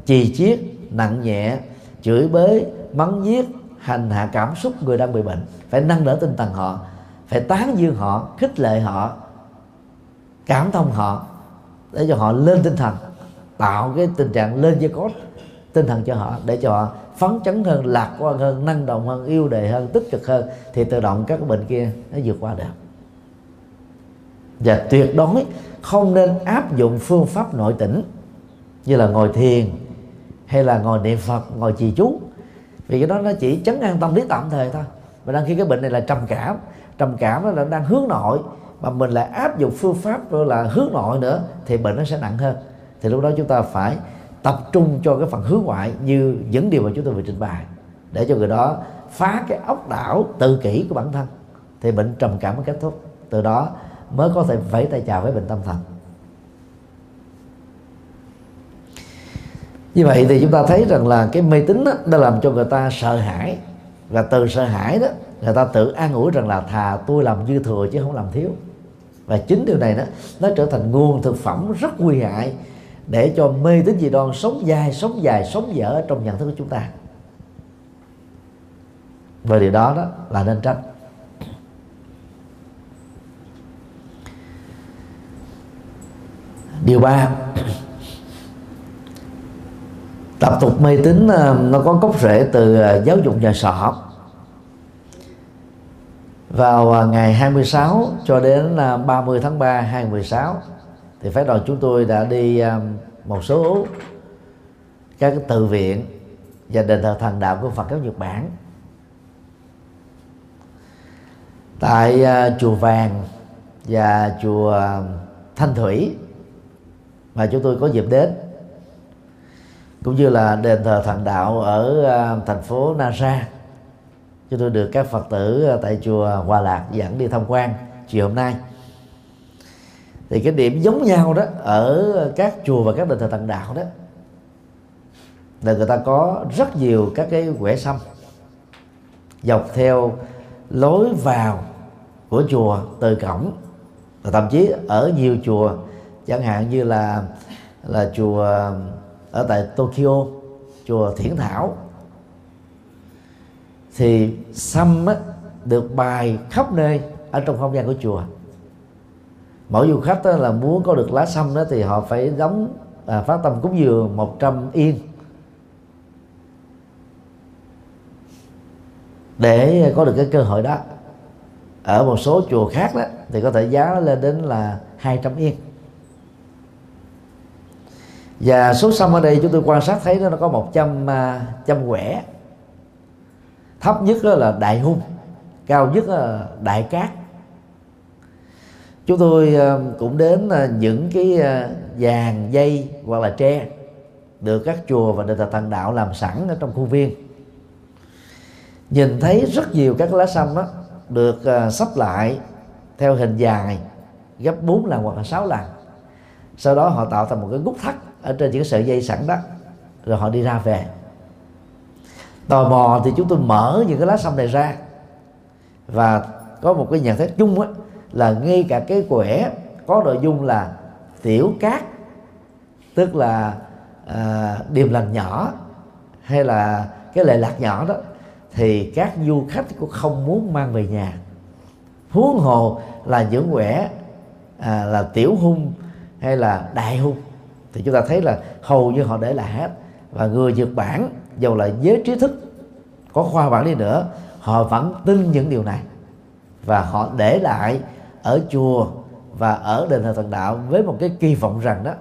chì chiết nặng nhẹ chửi bới mắng giết hành hạ cảm xúc người đang bị bệnh. Phải nâng đỡ tinh thần họ, phải tán dương họ, khích lệ họ, cảm thông họ, để cho họ lên tinh thần, tạo cái tình trạng lên dây cốt tinh thần cho họ, để cho họ phấn chấn hơn, lạc quan hơn, năng động hơn, yêu đề hơn, tích cực hơn, thì tự động các bệnh kia nó vượt qua được. Và tuyệt đối không nên áp dụng phương pháp nội tỉnh như là ngồi thiền hay là ngồi niệm phật, ngồi trì chú vì cái đó nó chỉ chấn an tâm lý tạm thời thôi. Và đang khi cái bệnh này là trầm cảm trầm cảm nó là đang hướng nội, mà mình lại áp dụng phương pháp rồi là hướng nội nữa, thì bệnh nó sẽ nặng hơn. Thì lúc đó chúng ta phải tập trung cho cái phần hướng ngoại như những điều mà chúng tôi vừa trình bày, để cho người đó phá cái ốc đảo tự kỷ của bản thân. Thì bệnh trầm cảm mới kết thúc. Từ đó mới có thể vẫy tay chào với bệnh tâm thần. Như vậy thì chúng ta thấy rằng là cái mê tín đó, đã làm cho người ta sợ hãi. Và từ sợ hãi đó người ta tự an ủi rằng là thà tôi làm dư thừa chứ không làm thiếu. Và chính điều này đó nó trở thành nguồn thực phẩm rất nguy hại để cho mê tín dị đoan sống dài sống dài sống dở trong nhận thức của chúng ta. Và điều đó đó là nên tránh. Điều ba tập tục mê tín ờ, nó có gốc rễ từ ờ, giáo dục nhà sở. Học vào ờ, ngày 26 cho đến 30 tháng 3 2016 thì phái đoàn chúng tôi đã đi một số các tự viện và đền thờ thần đạo của Phật giáo Nhật Bản. Tại chùa Vàng và chùa Thanh Thủy mà chúng tôi có dịp đến cũng như là đền thờ thần đạo ở à, thành phố Nara chúng tôi được các phật tử à, tại chùa Hòa Lạc dẫn đi tham quan chiều hôm nay. Thì cái điểm giống nhau đó ở các chùa và các đền thờ thần đạo đó, là người ta có rất nhiều các cái quẻ sâm dọc theo lối vào của chùa từ cổng. Và thậm chí ở nhiều chùa, chẳng hạn như là là chùa ở tại Tokyo chùa Thiển Thảo. Thì sâm á, được bài khắp nơi ở trong không gian của chùa. Mỗi du khách đó là muốn có được lá sâm đó thì họ phải đóng à, phát tâm cúng dường 100 yên. Để có được cái cơ hội đó ở một số chùa khác đó thì có thể giá lên đến là 200 yên và số sâm ở đây chúng tôi quan sát thấy nó có 100 uh, à, trăm quẻ. Thấp nhất là đại hung cao nhất là đại cát. Chúng tôi uh, cũng đến uh, những cái uh, vàng dây hoặc là tre được các chùa và đền thờ thần đạo làm sẵn ở trong khuôn viên. Nhìn thấy rất nhiều các lá sâm đó được uh, sắp lại theo hình dài gấp 4 lần hoặc là 6 lần. Sau đó họ tạo thành một cái gút thắt ở trên những sợi dây sẵn đó rồi họ đi ra về. Tò mò thì chúng tôi mở những cái lá sâm này ra. Và có một cái nhận xét chung á là ngay cả cái quẻ có nội dung là tiểu cát tức là à, điềm lành nhỏ hay là cái lệ lạc nhỏ đó thì các du khách cũng không muốn mang về nhà. Huống hồ là những quẻ à, là tiểu hung hay là đại hung thì chúng ta thấy là hầu như họ để lại hết. Và người Nhật Bản, dầu là giới trí thức, có khoa bản đi nữa, họ vẫn tin những điều này. Và họ để lại ở chùa và ở đền thờ thần đạo với một cái kỳ vọng rằng đó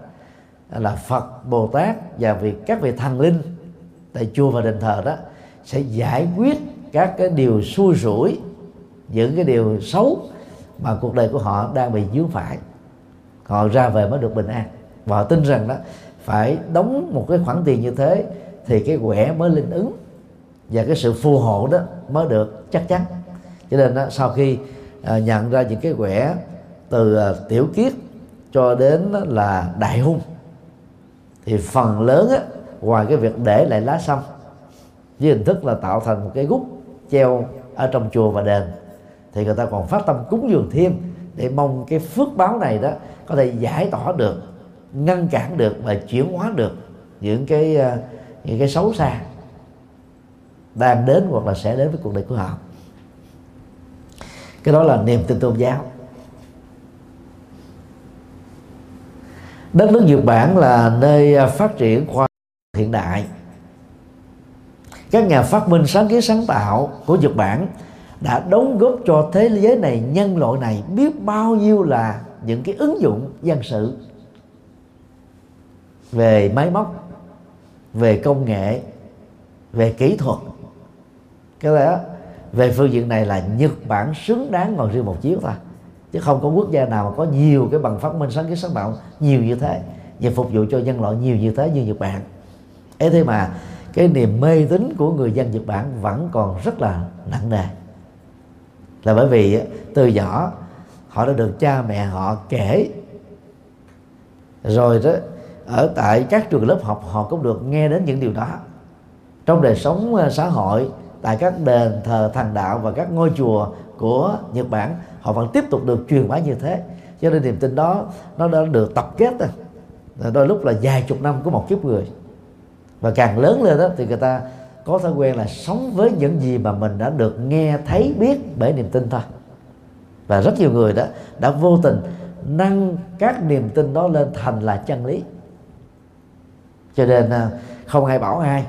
là Phật, Bồ Tát và việc các vị thần linh tại chùa và đền thờ đó sẽ giải quyết các cái điều xui rủi, những cái điều xấu mà cuộc đời của họ đang bị dướng phải. Họ ra về mới được bình an và họ tin rằng đó phải đóng một cái khoản tiền như thế thì cái quẻ mới linh ứng. Và cái sự phù hộ đó mới được chắc chắn. Cho nên đó, sau khi à, nhận ra những cái quẻ từ à, tiểu kiết cho đến là đại hung thì phần lớn á, ngoài cái việc để lại lá sâm với hình thức là tạo thành một cái gút treo ở trong chùa và đền thì người ta còn phát tâm cúng dường thêm để mong cái phước báo này đó có thể giải tỏa được ngăn cản được và chuyển hóa được những cái ờ, những cái xấu xa đang đến hoặc là sẽ đến với cuộc đời của họ. Cái đó là niềm tin tôn giáo. Đất nước Nhật Bản là nơi ờ, phát triển khoa hiện đại. Các nhà phát minh sáng kiến sáng tạo của Nhật Bản đã đóng góp cho thế giới này nhân loại này biết bao nhiêu là những cái ứng dụng dân sự về máy móc, về công nghệ, về kỹ thuật. Cái đó về phương diện này là Nhật Bản xứng đáng ngồi riêng một chiếc thôi. Chứ không có quốc gia nào mà có nhiều cái bằng phát minh sáng kiến sáng tạo nhiều như thế, và phục vụ cho nhân loại nhiều như thế như Nhật Bản. Ấy thế mà cái niềm mê tín của người dân Nhật Bản vẫn còn rất là nặng nề. Là bởi vì từ nhỏ họ đã được cha mẹ họ kể. Rồi đó ở tại các trường lớp học, họ cũng được nghe đến những điều đó. Trong đời sống ờ, xã hội, tại các đền thờ thần đạo và các ngôi chùa của Nhật Bản, họ vẫn tiếp tục được truyền bá như thế. Cho nên niềm tin đó, nó đã được tập kết đôi lúc là vài chục năm của một kiếp người. Và càng lớn lên đó, thì người ta có thói quen là sống với những gì mà mình đã được nghe, thấy, biết bởi niềm tin thôi. Và rất nhiều người đó đã vô tình nâng các niềm tin đó lên thành là chân lý cho nên à, không ai bảo ai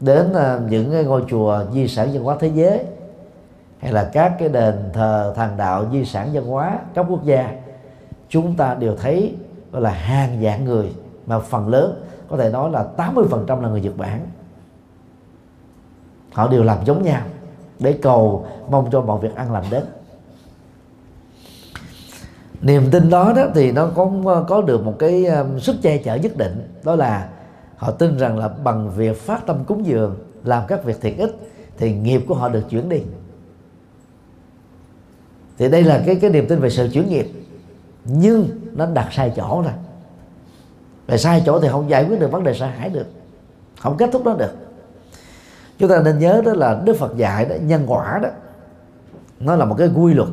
đến à, những ngôi chùa di sản văn hóa thế giới hay là các cái đền thờ thần đạo di sản văn hóa cấp quốc gia, chúng ta đều thấy gọi là hàng vạn người mà phần lớn, có thể nói là 80% là người Nhật Bản. Họ đều làm giống nhau để cầu mong cho mọi việc ăn lành đến. Niềm tin đó đó thì nó có ờ, có được một cái sức che chở nhất định, đó là họ tin rằng là bằng việc phát tâm cúng dường, làm các việc thiện ích, thì nghiệp của họ được chuyển đi. Thì đây là cái cái niềm tin về sự chuyển nghiệp. Nhưng nó đặt sai chỗ rồi. Về sai chỗ thì không giải quyết được vấn đề sợ hại được. Không kết thúc nó được. Chúng ta nên nhớ đó là đức phật dạy đó, nhân quả đó, nó là một cái quy luật.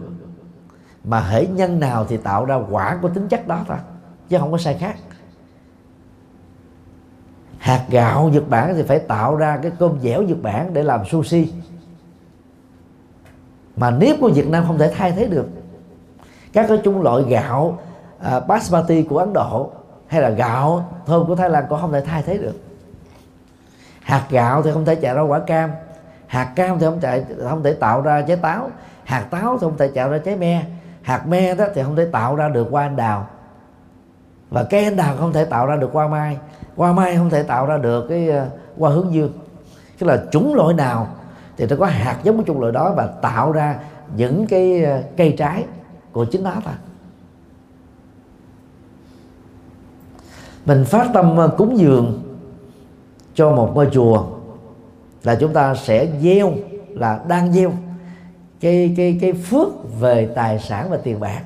Mà hễ nhân nào thì tạo ra quả của tính chất đó thôi, chứ không có sai khác hạt gạo Nhật Bản thì phải tạo ra cái cơm dẻo Nhật Bản để làm sushi. Mà nếp của Việt Nam không thể thay thế được. Các cái chung loại gạo uh, basmati của Ấn Độ hay là gạo thơm của Thái Lan cũng không thể thay thế được. Hạt gạo thì không thể chạy ra quả cam. Hạt cam thì không chạy không thể tạo ra trái táo. Hạt táo thì không thể tạo ra trái me. Hạt me đó thì không thể tạo ra được hoa anh đào. Và cây anh đào không thể tạo ra được hoa mai hoa mai không thể tạo ra được cái ờ, hoa hướng dương. Tức là chủng loại nào thì nó có hạt giống của chủng loại đó và tạo ra những cái ờ, cây trái của chính nó thôi mình phát tâm ờ, cúng dường cho một ngôi chùa là chúng ta sẽ gieo, là đang gieo cái cái cái phước về tài sản và tiền bạc.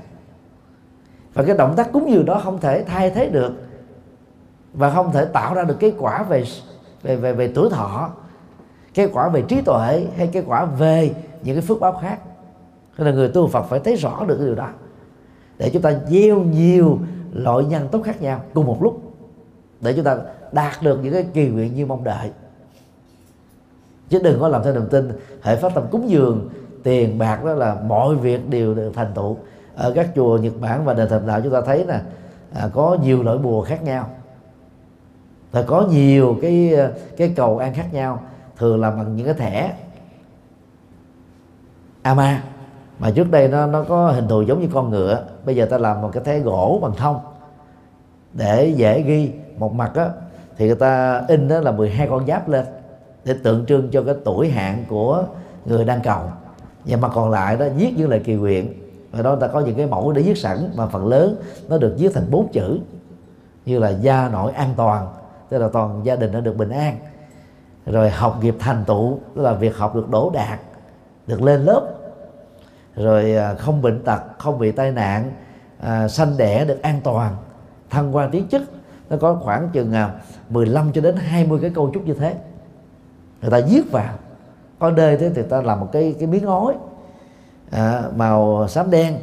Và cái động tác cúng dường đó không thể thay thế được và không thể tạo ra được kết quả về về về về tuổi thọ kết quả về trí tuệ hay kết quả về những cái phước báo khác. Nên là người tu Phật phải thấy rõ được cái điều đó. Để chúng ta gieo nhiều loại nhân tốt khác nhau cùng một lúc. Để chúng ta đạt được những cái kỳ nguyện như mong đợi. Chứ đừng có làm theo niềm tin hệ phát tâm cúng dường tiền bạc đó là mọi việc đều được thành tựu. Ở các chùa Nhật Bản và đền thờ đạo chúng ta thấy nè à, có nhiều loại bùa khác nhau và có nhiều cái cái cầu an khác nhau, thường là bằng những cái thẻ ama mà trước đây nó nó có hình thù giống như con ngựa, bây giờ ta làm một cái thẻ gỗ bằng thông. Để dễ ghi một mặt á, thì người ta in đó là 12 con giáp lên, để tượng trưng cho cái tuổi hạn của người đang cầu. Và mặt còn lại đó, viết những lời kỳ nguyện và đó ta có những cái mẫu để viết sẵn, mà phần lớn nó được viết thành bốn chữ, như là gia nội an toàn tức là toàn gia đình nó được bình an. Rồi học nghiệp thành tựu tức là việc học được đổ đạt được lên lớp. Rồi à, không bệnh tật không bị tai nạn à, sanh đẻ được an toàn thăng quan tiến chức. Nó có khoảng chừng à, 15 cho đến 20 cái câu chúc như thế. Người ta viết vào. Có đê thế thì ta làm một cái cái miếng ngói à, màu xám đen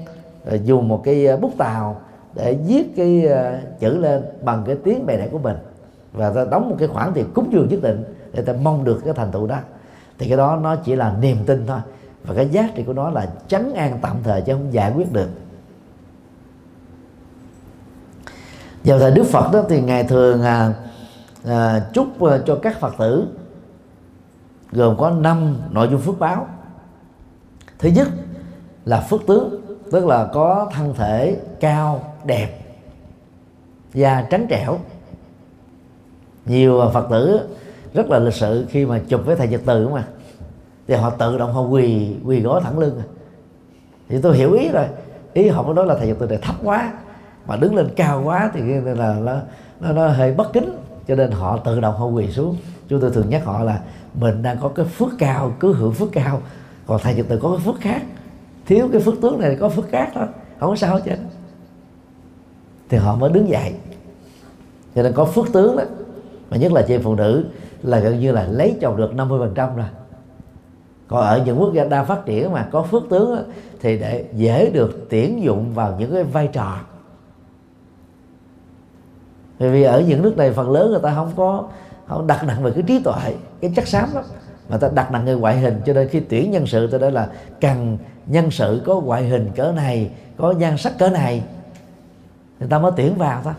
rồi dùng một cái à, bút tàu để viết cái chữ lên bằng cái tiếng mẹ đẻ của mình và ta đóng một cái khoản tiền cúng dường nhất định để ta mong được cái thành tựu đó. Thì cái đó nó chỉ là niềm tin thôi. Và cái giá trị của nó là chấn an tạm thời chứ không giải quyết được. Vào thời đức phật đó thì ngài thường à, à, chúc à, cho các phật tử gồm có năm nội dung phước báo. Thứ nhất là phước tướng tức là có thân thể cao đẹp da trắng trẻo nhiều phật tử rất là lịch sự khi mà chụp với thầy nhật từ mà thì họ tự động họ quỳ quỳ gối thẳng lưng à. thì tôi hiểu ý rồi. Ý họ mới nói là thầy nhật từ này thấp quá mà đứng lên cao quá thì là nó, nó, nó hơi bất kính. Cho nên họ tự động họ quỳ xuống. Chúng tôi thường nhắc họ là mình đang có cái phước cao cứ hưởng phước cao. Còn thầy nhật từ có cái phước khác. Thiếu cái phước tướng này có phước khác thôi. Không có sao hết trơn. Thì họ mới đứng dậy. Cho nên có phước tướng đó mà nhất là chị phụ nữ là gần như là lấy chồng được 50 phần trăm rồi. Còn ở những quốc gia đa phát triển mà có phước tướng đó, thì để dễ được tuyển dụng vào những cái vai trò. Bởi vì ở những nước này phần lớn người ta không có không đặt nặng về cái trí tuệ cái chắc xám lắm. Mà ta đặt nặng về ngoại hình cho nên khi tuyển nhân sự ta đó là cần nhân sự có ngoại hình cỡ này có nhan sắc cỡ này người ta mới tuyển vào thôi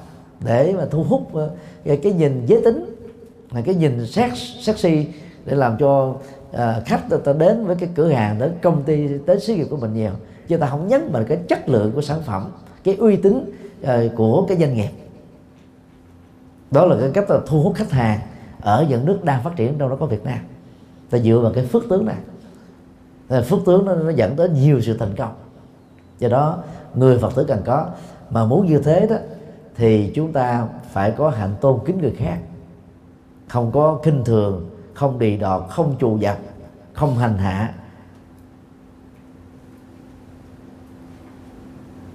để mà thu hút ờ, cái nhìn giới tính là cái nhìn sex sexy để làm cho à, khách ta đến với cái cửa hàng đến công ty đến xí nghiệp của mình nhiều. Chứ ta không nhấn vào cái chất lượng của sản phẩm cái uy tín à, của cái doanh nghiệp. Đó là cái cách là thu hút khách hàng ở những nước đang phát triển đâu đó có Việt Nam. Ta dựa vào cái phước tướng này. Phước tướng nó, nó dẫn tới nhiều sự thành công. Do đó người Phật tử cần có. Mà muốn như thế đó thì chúng ta phải có hạnh tôn kính người khác. Không có kinh thường, không đì đọt, không trù dập, không hành hạ.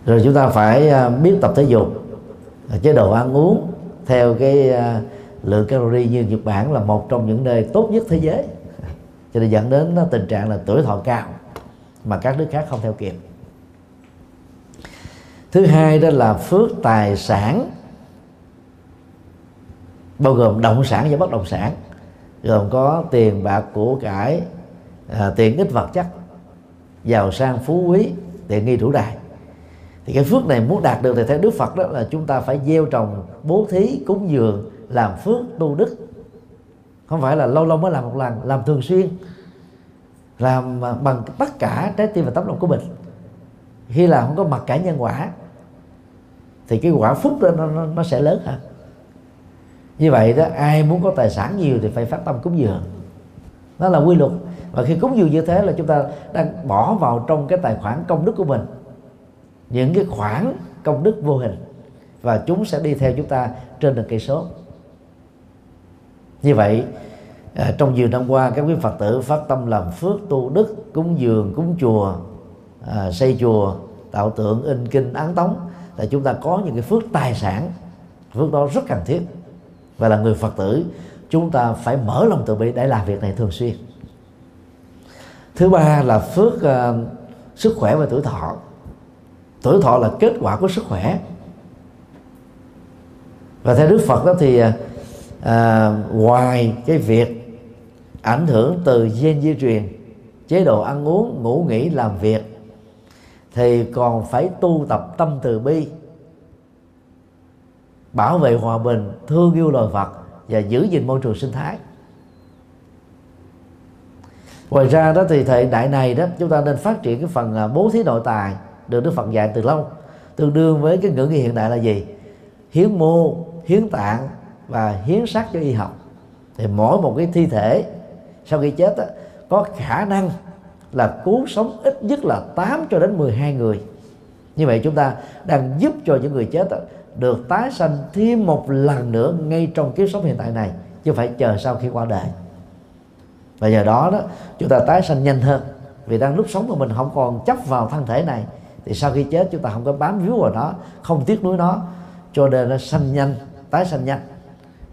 Rồi chúng ta phải à, biết tập thể dục, chế độ ăn uống theo cái à, lượng calorie như Nhật Bản là một trong những nơi tốt nhất thế giới. Cho nên dẫn đến tình trạng là tuổi thọ cao mà các nước khác không theo kịp thứ hai đó là phước tài sản bao gồm động sản và bất động sản gồm có tiền bạc của cải à, tiền ích vật chất giàu sang phú quý tiện nghi đủ đài. Thì cái phước này muốn đạt được thì theo Đức Phật đó là chúng ta phải gieo trồng bố thí cúng dường làm phước tu đức. Không phải là lâu lâu mới làm một lần làm thường xuyên làm bằng tất cả trái tim và tấm lòng của mình khi làm không có mặt cả nhân quả thì cái quả phúc đó nó, nó, nó sẽ lớn hơn. Như vậy đó ai muốn có tài sản nhiều thì phải phát tâm cúng dường. Đó là quy luật. Và khi cúng dường như thế là chúng ta đang bỏ vào trong cái tài khoản công đức của mình. Những cái khoản công đức vô hình. Và chúng sẽ đi theo chúng ta trên đường cây số. Như vậy à, trong nhiều năm qua các quý phật tử phát tâm làm phước tu đức cúng dường cúng chùa à, xây chùa tạo tượng in kinh ấn tống là chúng ta có những cái phước tài sản. Phước đó rất cần thiết. Và là người phật tử chúng ta phải mở lòng từ bi. Để làm việc này thường xuyên. Thứ ba là phước uh, sức khỏe và tuổi thọ. Tuổi thọ là kết quả của sức khỏe. Và theo đức phật đó thì à, à ngoài cái việc ảnh hưởng từ gen di truyền chế độ ăn uống ngủ nghỉ làm việc thì còn phải tu tập tâm từ bi bảo vệ hòa bình thương yêu loài vật và giữ gìn môi trường sinh thái. Ngoài ra đó thì thời đại này đó chúng ta nên phát triển cái phần à, bố thí nội tài được đức phật dạy từ lâu tương đương với cái ngữ nghĩa hiện đại là gì? Hiến mô hiến tạng và hiến xác cho y học. Thì mỗi một cái thi thể sau khi chết đó, có khả năng là cứu sống ít nhất là 8 cho đến 12 người. Như vậy chúng ta đang giúp cho những người chết được tái sanh thêm một lần nữa ngay trong kiếp sống hiện tại này, chứ phải chờ sau khi qua đời. Và nhờ đó đó, chúng ta tái sanh nhanh hơn. Vì đang lúc sống của mình không còn chấp vào thân thể này, thì sau khi chết chúng ta không có bám víu vào nó, không tiếc nuối nó. Cho nên nó sanh nhanh, tái sanh nhanh.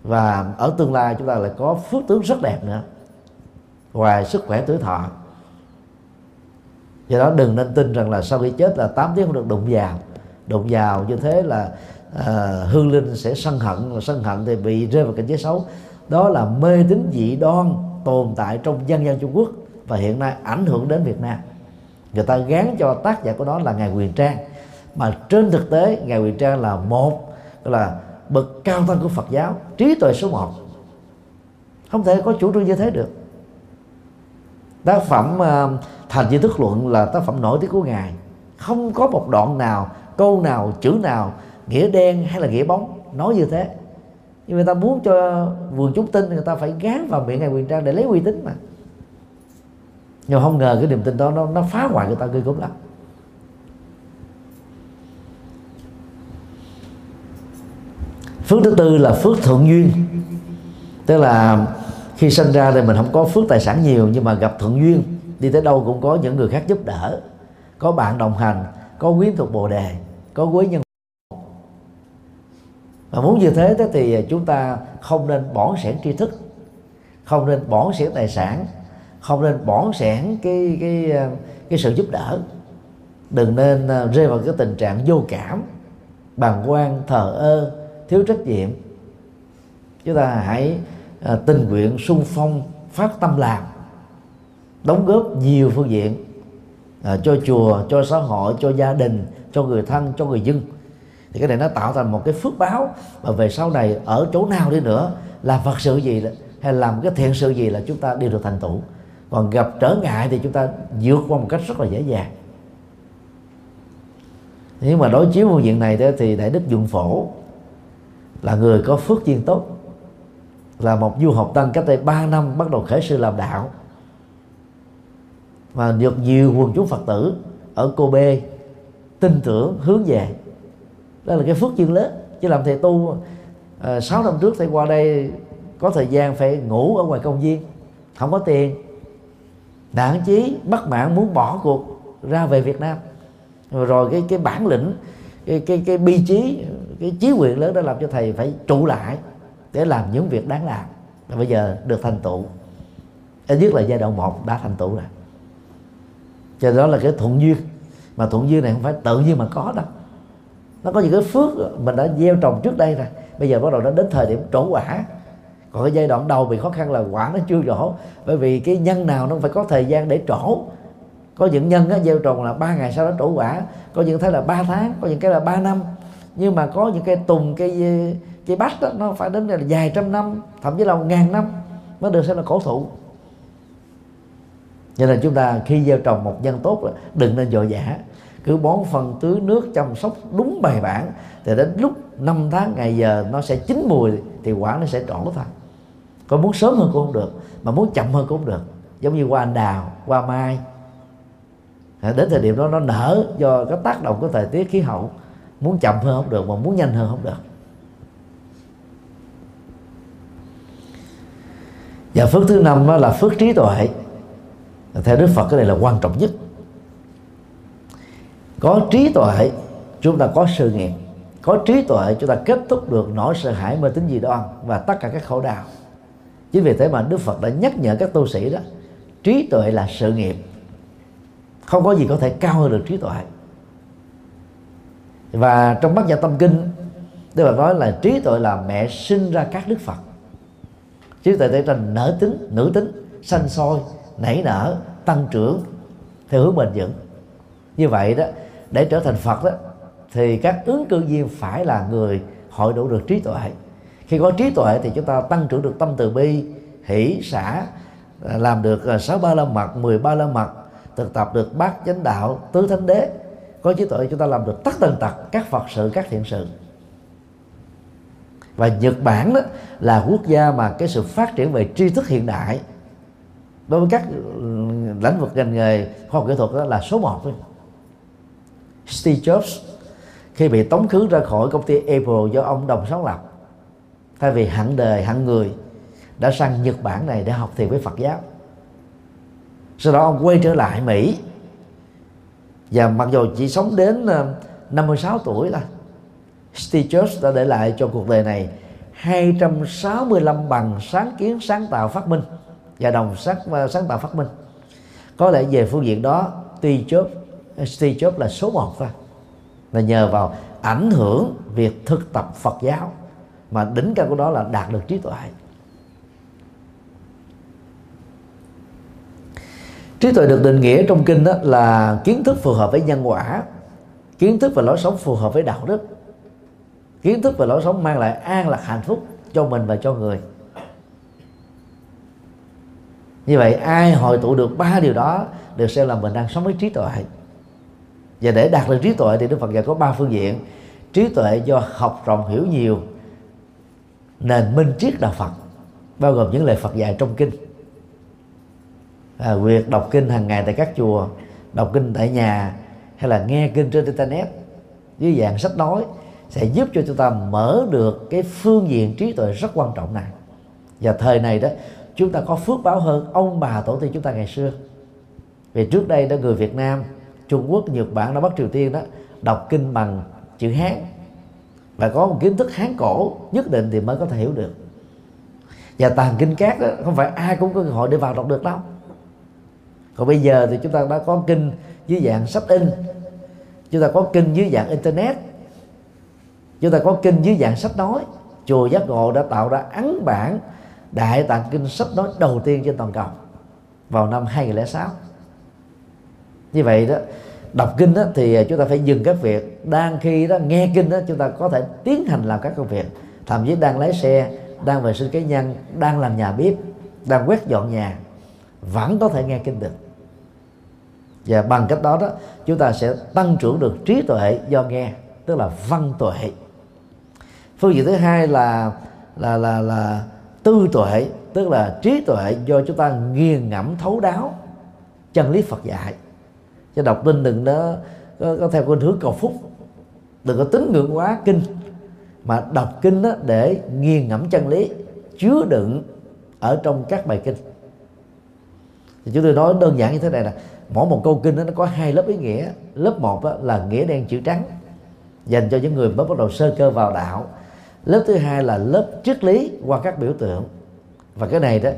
Và ở tương lai chúng ta lại có phước tướng rất đẹp nữa. Ngoài sức khỏe tuổi thọ do đó đừng nên tin rằng là sau khi chết là 8 tiếng không được đụng vào. Đụng vào như thế là à, hương linh sẽ sân hận và sân hận thì bị rơi vào cảnh giới xấu. Đó là mê tín dị đoan tồn tại trong dân gian Trung Quốc và hiện nay ảnh hưởng đến Việt Nam. Người ta gán cho tác giả của nó là ngài Quyền Trang. Mà trên thực tế ngài Quyền Trang là một là bậc cao tăng của Phật giáo trí tuệ số một. Không thể có chủ trương như thế được tác phẩm uh, thành di thức luận là tác phẩm nổi tiếng của ngài. Không có một đoạn nào câu nào chữ nào nghĩa đen hay là nghĩa bóng nói như thế. Nhưng người ta muốn cho vườn chúng tin người ta phải gán vào miệng ngài quyền trang để lấy uy tín mà. Nhưng không ngờ cái niềm tin đó nó, nó phá hoại người ta ghê gớm lắm. Phước thứ tư là phước thượng duyên. Tức là khi sinh ra thì mình không có phước tài sản nhiều, nhưng mà gặp thuận duyên, đi tới đâu cũng có những người khác giúp đỡ. Có bạn đồng hành, có quyến thuộc bồ đề, có quý nhân. Và muốn như thế thì chúng ta không nên bỏ sẻn tri thức, không nên bỏ sẻn tài sản, không nên bỏ sẻn cái cái cái sự giúp đỡ. Đừng nên à, rơi vào cái tình trạng vô cảm, bàng quan, thờ ơ, thiếu trách nhiệm. Chúng ta hãy à, tình nguyện sung phong phát tâm làm đóng góp nhiều phương diện à, cho chùa cho xã hội cho gia đình cho người thân cho người dân. Thì cái này nó tạo thành một cái phước báo và về sau này ở chỗ nào đi nữa làm phật sự gì hay làm cái thiện sự gì là chúng ta đều được thành tựu. Còn gặp trở ngại thì chúng ta vượt qua một cách rất là dễ dàng. Nhưng mà đối chiếu phương diện này thì đại đức dụng phổ là người có phước duyên tốt là một du học tăng cách đây 3 năm bắt đầu khởi sư làm đạo. Và được nhiều quần chúng phật tử ở Kobe tin tưởng hướng về. Đó là cái phước duyên lớn. Chứ làm thầy tu à, 6 năm trước thầy qua đây có thời gian phải ngủ ở ngoài công viên. Không có tiền. Nản chí bất mãn muốn bỏ cuộc ra về Việt Nam. Rồi, rồi cái cái bản lĩnh cái cái cái bi trí cái chí nguyện lớn đã làm cho thầy phải trụ lại để làm những việc đáng làm. Và bây giờ được thành tựu. Ít nhất là giai đoạn một đã thành tựu rồi. Cho đó là cái thuận duyên. Mà thuận duyên này không phải tự nhiên mà có đâu. Nó có những cái phước mình đã gieo trồng trước đây rồi. Bây giờ bắt đầu nó đến thời điểm trổ quả. Còn cái giai đoạn đầu bị khó khăn là quả nó chưa trổ bởi vì cái nhân nào nó phải có thời gian để trổ. Có những nhân á, gieo trồng là ba ngày sau đó trổ quả. Có những thấy là ba tháng có những cái là ba năm. Nhưng mà có những cây tùng cây cây bách đó, nó phải đến là vài trăm năm thậm chí là một ngàn năm mới được xem là cổ thụ. Cho nên chúng ta khi gieo trồng một nhân tốt đừng nên dội dã. Cứ bón phân tưới nước chăm sóc đúng bài bản thì đến lúc năm tháng ngày giờ nó sẽ chín mùi thì quả nó sẽ trổ thôi. Còn muốn sớm hơn cũng không được mà muốn chậm hơn cũng không được. Giống như hoa anh đào hoa mai. À, đến thời điểm đó nó nở do cái tác động của thời tiết khí hậu. Muốn chậm hơn không được mà muốn nhanh hơn không được. Và phước thứ năm đó là phước trí tuệ. Theo đức phật, cái này là quan trọng nhất. Có trí tuệ, chúng ta có sự nghiệp. Có trí tuệ, chúng ta kết thúc được nỗi sợ hãi mê tín dị đoan và tất cả các khổ đau. Chính vì thế mà đức phật đã nhắc nhở các tu sĩ đó, trí tuệ là sự nghiệp. Không có gì có thể cao hơn được trí tuệ. Và trong bát nhã tâm kinh, Đức Phật nói là trí tuệ là mẹ sinh ra các đức Phật trí tuệ trở thành nở tính nữ tính, sanh sôi, nảy nở, tăng trưởng theo hướng bền vững? Như vậy đó, để trở thành phật đó, thì các ứng cử viên phải là người hội đủ được trí tuệ. Khi có trí tuệ thì chúng ta tăng trưởng được tâm từ bi, hỷ, xã, làm được à, sáu ba la mật, mười ba la mật, thực tập được bát chánh đạo, tứ thánh đế. Có trí tuệ chúng ta làm được tất tần tật các phật sự, các thiện sự và Nhật Bản đó là quốc gia mà cái sự phát triển về tri thức hiện đại đối với các ừ, lĩnh vực ngành nghề khoa học kỹ thuật đó là số một thôi. Steve Jobs khi bị tống khứ ra khỏi công ty Apple do ông đồng sáng lập, thay vì hận đời hận người, đã sang Nhật Bản này để học thiền với Phật giáo. Sau đó ông quay trở lại Mỹ và mặc dù chỉ sống đến ờ, 56 tuổi thôi Steve Jobs đã để lại cho cuộc đời này 265 bằng sáng kiến sáng tạo phát minh. Và đồng sáng, sáng tạo phát minh. Có lẽ về phương diện đó Steve Jobs, Steve Jobs là số một thôi. Là nhờ vào ảnh hưởng việc thực tập Phật giáo mà đỉnh cao của đó là đạt được trí tuệ. Trí tuệ được định nghĩa trong kinh đó là kiến thức phù hợp với nhân quả kiến thức và lối sống phù hợp với đạo đức kiến thức về lối sống mang lại an lạc hạnh phúc cho mình và cho người. Như vậy ai hội tụ được ba điều đó được xem là mình đang sống với trí tuệ. Và để đạt được trí tuệ thì đức phật dạy có ba phương diện. Trí tuệ do học rộng hiểu nhiều nền minh triết đạo phật bao gồm những lời phật dạy trong kinh. À, việc đọc kinh hàng ngày tại các chùa đọc kinh tại nhà hay là nghe kinh trên internet dưới dạng sách nói sẽ giúp cho chúng ta mở được cái phương diện trí tuệ rất quan trọng này. Và thời này đó, chúng ta có phước báo hơn. Ông bà tổ tiên chúng ta ngày xưa. Vì trước đây đó, người Việt Nam, Trung Quốc, Nhật Bản đã Bắc Triều Tiên đó đọc kinh bằng chữ Hán. Và có một kiến thức Hán cổ nhất định thì mới có thể hiểu được. Và tàng kinh cát đó, không phải ai cũng có cơ hội để vào đọc được đâu. Còn bây giờ thì chúng ta đã có kinh dưới dạng sách in. Chúng ta có kinh dưới dạng internet chúng ta có kinh dưới dạng sách nói. Chùa giác ngộ đã tạo ra ấn bản đại tạng kinh sách nói đầu tiên trên toàn cầu vào năm 2006 như vậy đó đọc kinh đó, thì chúng ta phải dừng các việc. Đang khi đó nghe kinh đó chúng ta có thể tiến hành làm các công việc. Thậm chí đang lái xe đang vệ sinh cá nhân đang làm nhà bếp đang quét dọn nhà vẫn có thể nghe kinh được. Và bằng cách đó đó chúng ta sẽ tăng trưởng được trí tuệ do nghe tức là văn tuệ phương diện thứ hai là là là là tư tuệ tức là trí tuệ do chúng ta nghiền ngẫm thấu đáo chân lý Phật dạy. Cho đọc kinh đừng đó có, có theo khuynh hướng cầu phúc. Đừng có tính ngưỡng quá kinh. Mà đọc kinh đó để nghiền ngẫm chân lý chứa đựng ở trong các bài kinh. Thì chúng tôi nói đơn giản như thế này là mỗi một câu kinh đó, nó có hai lớp ý nghĩa. Lớp một là nghĩa đen chữ trắng dành cho những người mới bắt đầu sơ cơ vào đạo lớp thứ hai là lớp triết lý qua các biểu tượng. Và cái này đó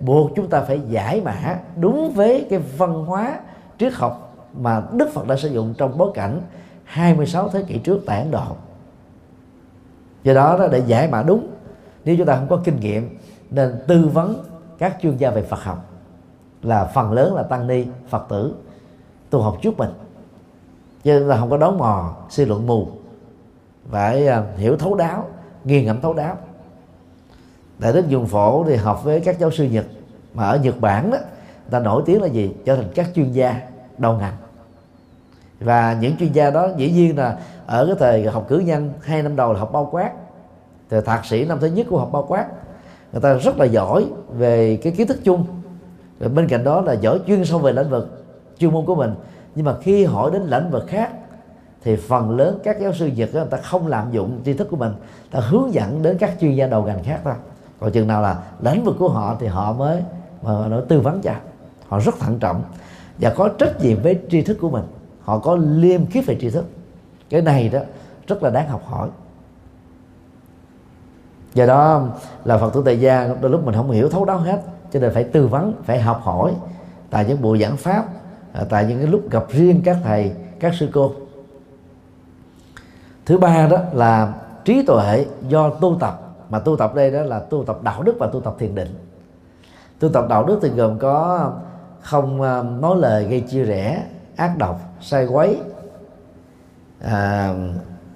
buộc chúng ta phải giải mã đúng với cái văn hóa triết học mà Đức Phật đã sử dụng trong bối cảnh 26 thế kỷ trước tại Ấn Độ do đó, đó để giải mã đúng nếu chúng ta không có kinh nghiệm nên tư vấn các chuyên gia về Phật học là phần lớn là tăng ni Phật tử tu học trước mình. Cho nên là không có đón mò suy luận mù phải uh, hiểu thấu đáo nghiền ngẫm thấu đáo. Đại đức dùng phổ thì học với các giáo sư nhật, mà ở nhật bản đó ta nổi tiếng là gì? Trở thành các chuyên gia đầu ngành. Và những chuyên gia đó dĩ nhiên là ở cái thời học cử nhân, hai năm đầu là học bao quát. Thì thạc sĩ năm thứ nhất của học bao quát. Người ta rất là giỏi về cái kiến thức chung. Rồi bên cạnh đó là giỏi chuyên sâu về lĩnh vực chuyên môn của mình. Nhưng mà khi hỏi đến lĩnh vực khác thì phần lớn các giáo sư việt đó, người ta không lạm dụng tri thức của mình. Ta hướng dẫn đến các chuyên gia đầu ngành khác thôi. Còn chừng nào là lĩnh vực của họ thì họ mới mà nó tư vấn cho. Họ rất thận trọng và có trách nhiệm với tri thức của mình. Họ có liêm khiết về tri thức. Cái này đó rất là đáng học hỏi. Do đó là phật tử tại gia đôi lúc mình không hiểu thấu đáo hết cho nên phải tư vấn phải học hỏi tại những buổi giảng pháp tại những cái lúc gặp riêng các thầy các sư cô thứ ba đó là trí tuệ do tu tập. Mà tu tập đây đó là tu tập đạo đức và tu tập thiền định. Tu tập đạo đức thì gồm có không à, nói lời gây chia rẽ ác độc sai quấy à,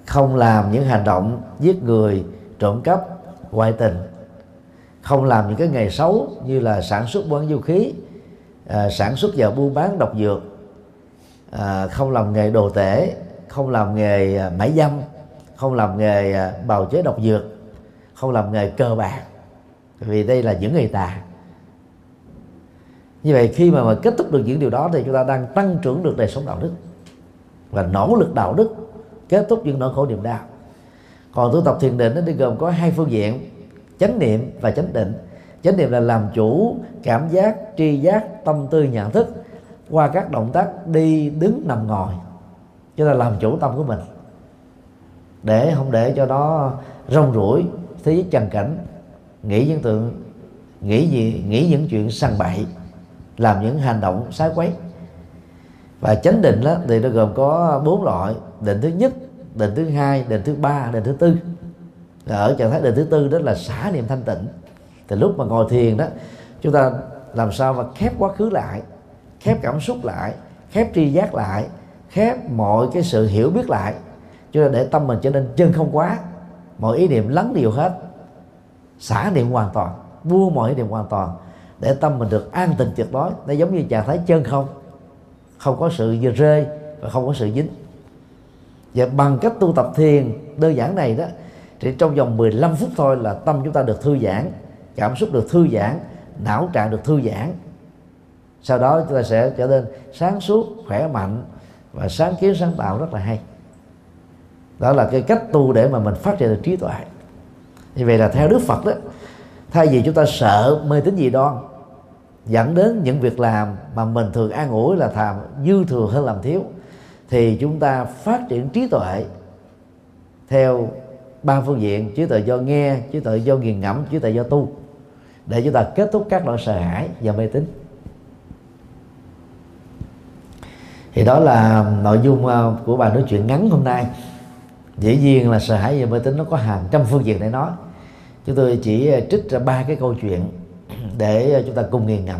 không làm những hành động giết người trộm cắp ngoại tình. Không làm những cái nghề xấu như là sản xuất buôn vũ khí à, sản xuất và buôn bán độc dược à, không làm nghề đồ tể không làm nghề à, mãi dâm. Không làm nghề à, bào chế độc dược. Không làm nghề cơ bản, vì đây là những nghề tà. Như vậy khi mà, mà kết thúc được những điều đó thì chúng ta đang tăng trưởng được đời sống đạo đức và nỗ lực đạo đức kết thúc những nỗi khổ niềm đau. Còn tu tập thiền định nó đi gồm có hai phương diện chánh niệm và chánh định. Chánh niệm là làm chủ cảm giác tri giác tâm tư nhận thức qua các động tác đi đứng nằm ngồi chúng ta làm chủ tâm của mình. Để không để cho nó rong ruổi, thế giới trần cảnh, nghĩ những tượng nghĩ gì, nghĩ những chuyện săn bậy, làm những hành động sái quấy. Và chánh định đó thì nó gồm có bốn loại, định thứ nhất, định thứ hai, định thứ ba, định thứ tư. Ở trạng thái định thứ tư đó là xả niệm thanh tịnh. Thì lúc mà ngồi thiền đó, chúng ta làm sao mà khép quá khứ lại, khép cảm xúc lại, khép tri giác lại khép mọi cái sự hiểu biết lại. Cho nên để tâm mình trở nên chân không quá, mọi ý niệm lắng điều hết, xả niệm hoàn toàn, buông mọi ý niệm hoàn toàn, để tâm mình được an tình tuyệt đối. Nó giống như trạng thái chân không không có sự rơi và không có sự dính. Và bằng cách tu tập thiền đơn giản này đó, thì trong vòng 15 phút thôi là tâm chúng ta được thư giãn, cảm xúc được thư giãn, não trạng được thư giãn. Sau đó chúng ta sẽ trở nên sáng suốt, khỏe mạnh và sáng kiến sáng tạo rất là hay. Đó là cái cách tu để mà mình phát triển được trí tuệ. Như vậy là theo đức phật đó, thay vì chúng ta sợ mê tín gì đoan, dẫn đến những việc làm mà mình thường an ủi là làm dư thừa hơn làm thiếu, thì chúng ta phát triển trí tuệ theo ba phương diện trí tuệ do nghe, trí tuệ do nghiền ngẫm, trí tuệ do tu, để chúng ta kết thúc các loại sợ hãi và mê tín. Thì đó là nội dung ờ, của bài nói chuyện ngắn hôm nay. Dĩ nhiên là sợ hãi và mê tín nó có hàng trăm phương diện để nói. Chúng tôi chỉ ờ, trích ra ba cái câu chuyện để ờ, chúng ta cùng nghiền ngẫm.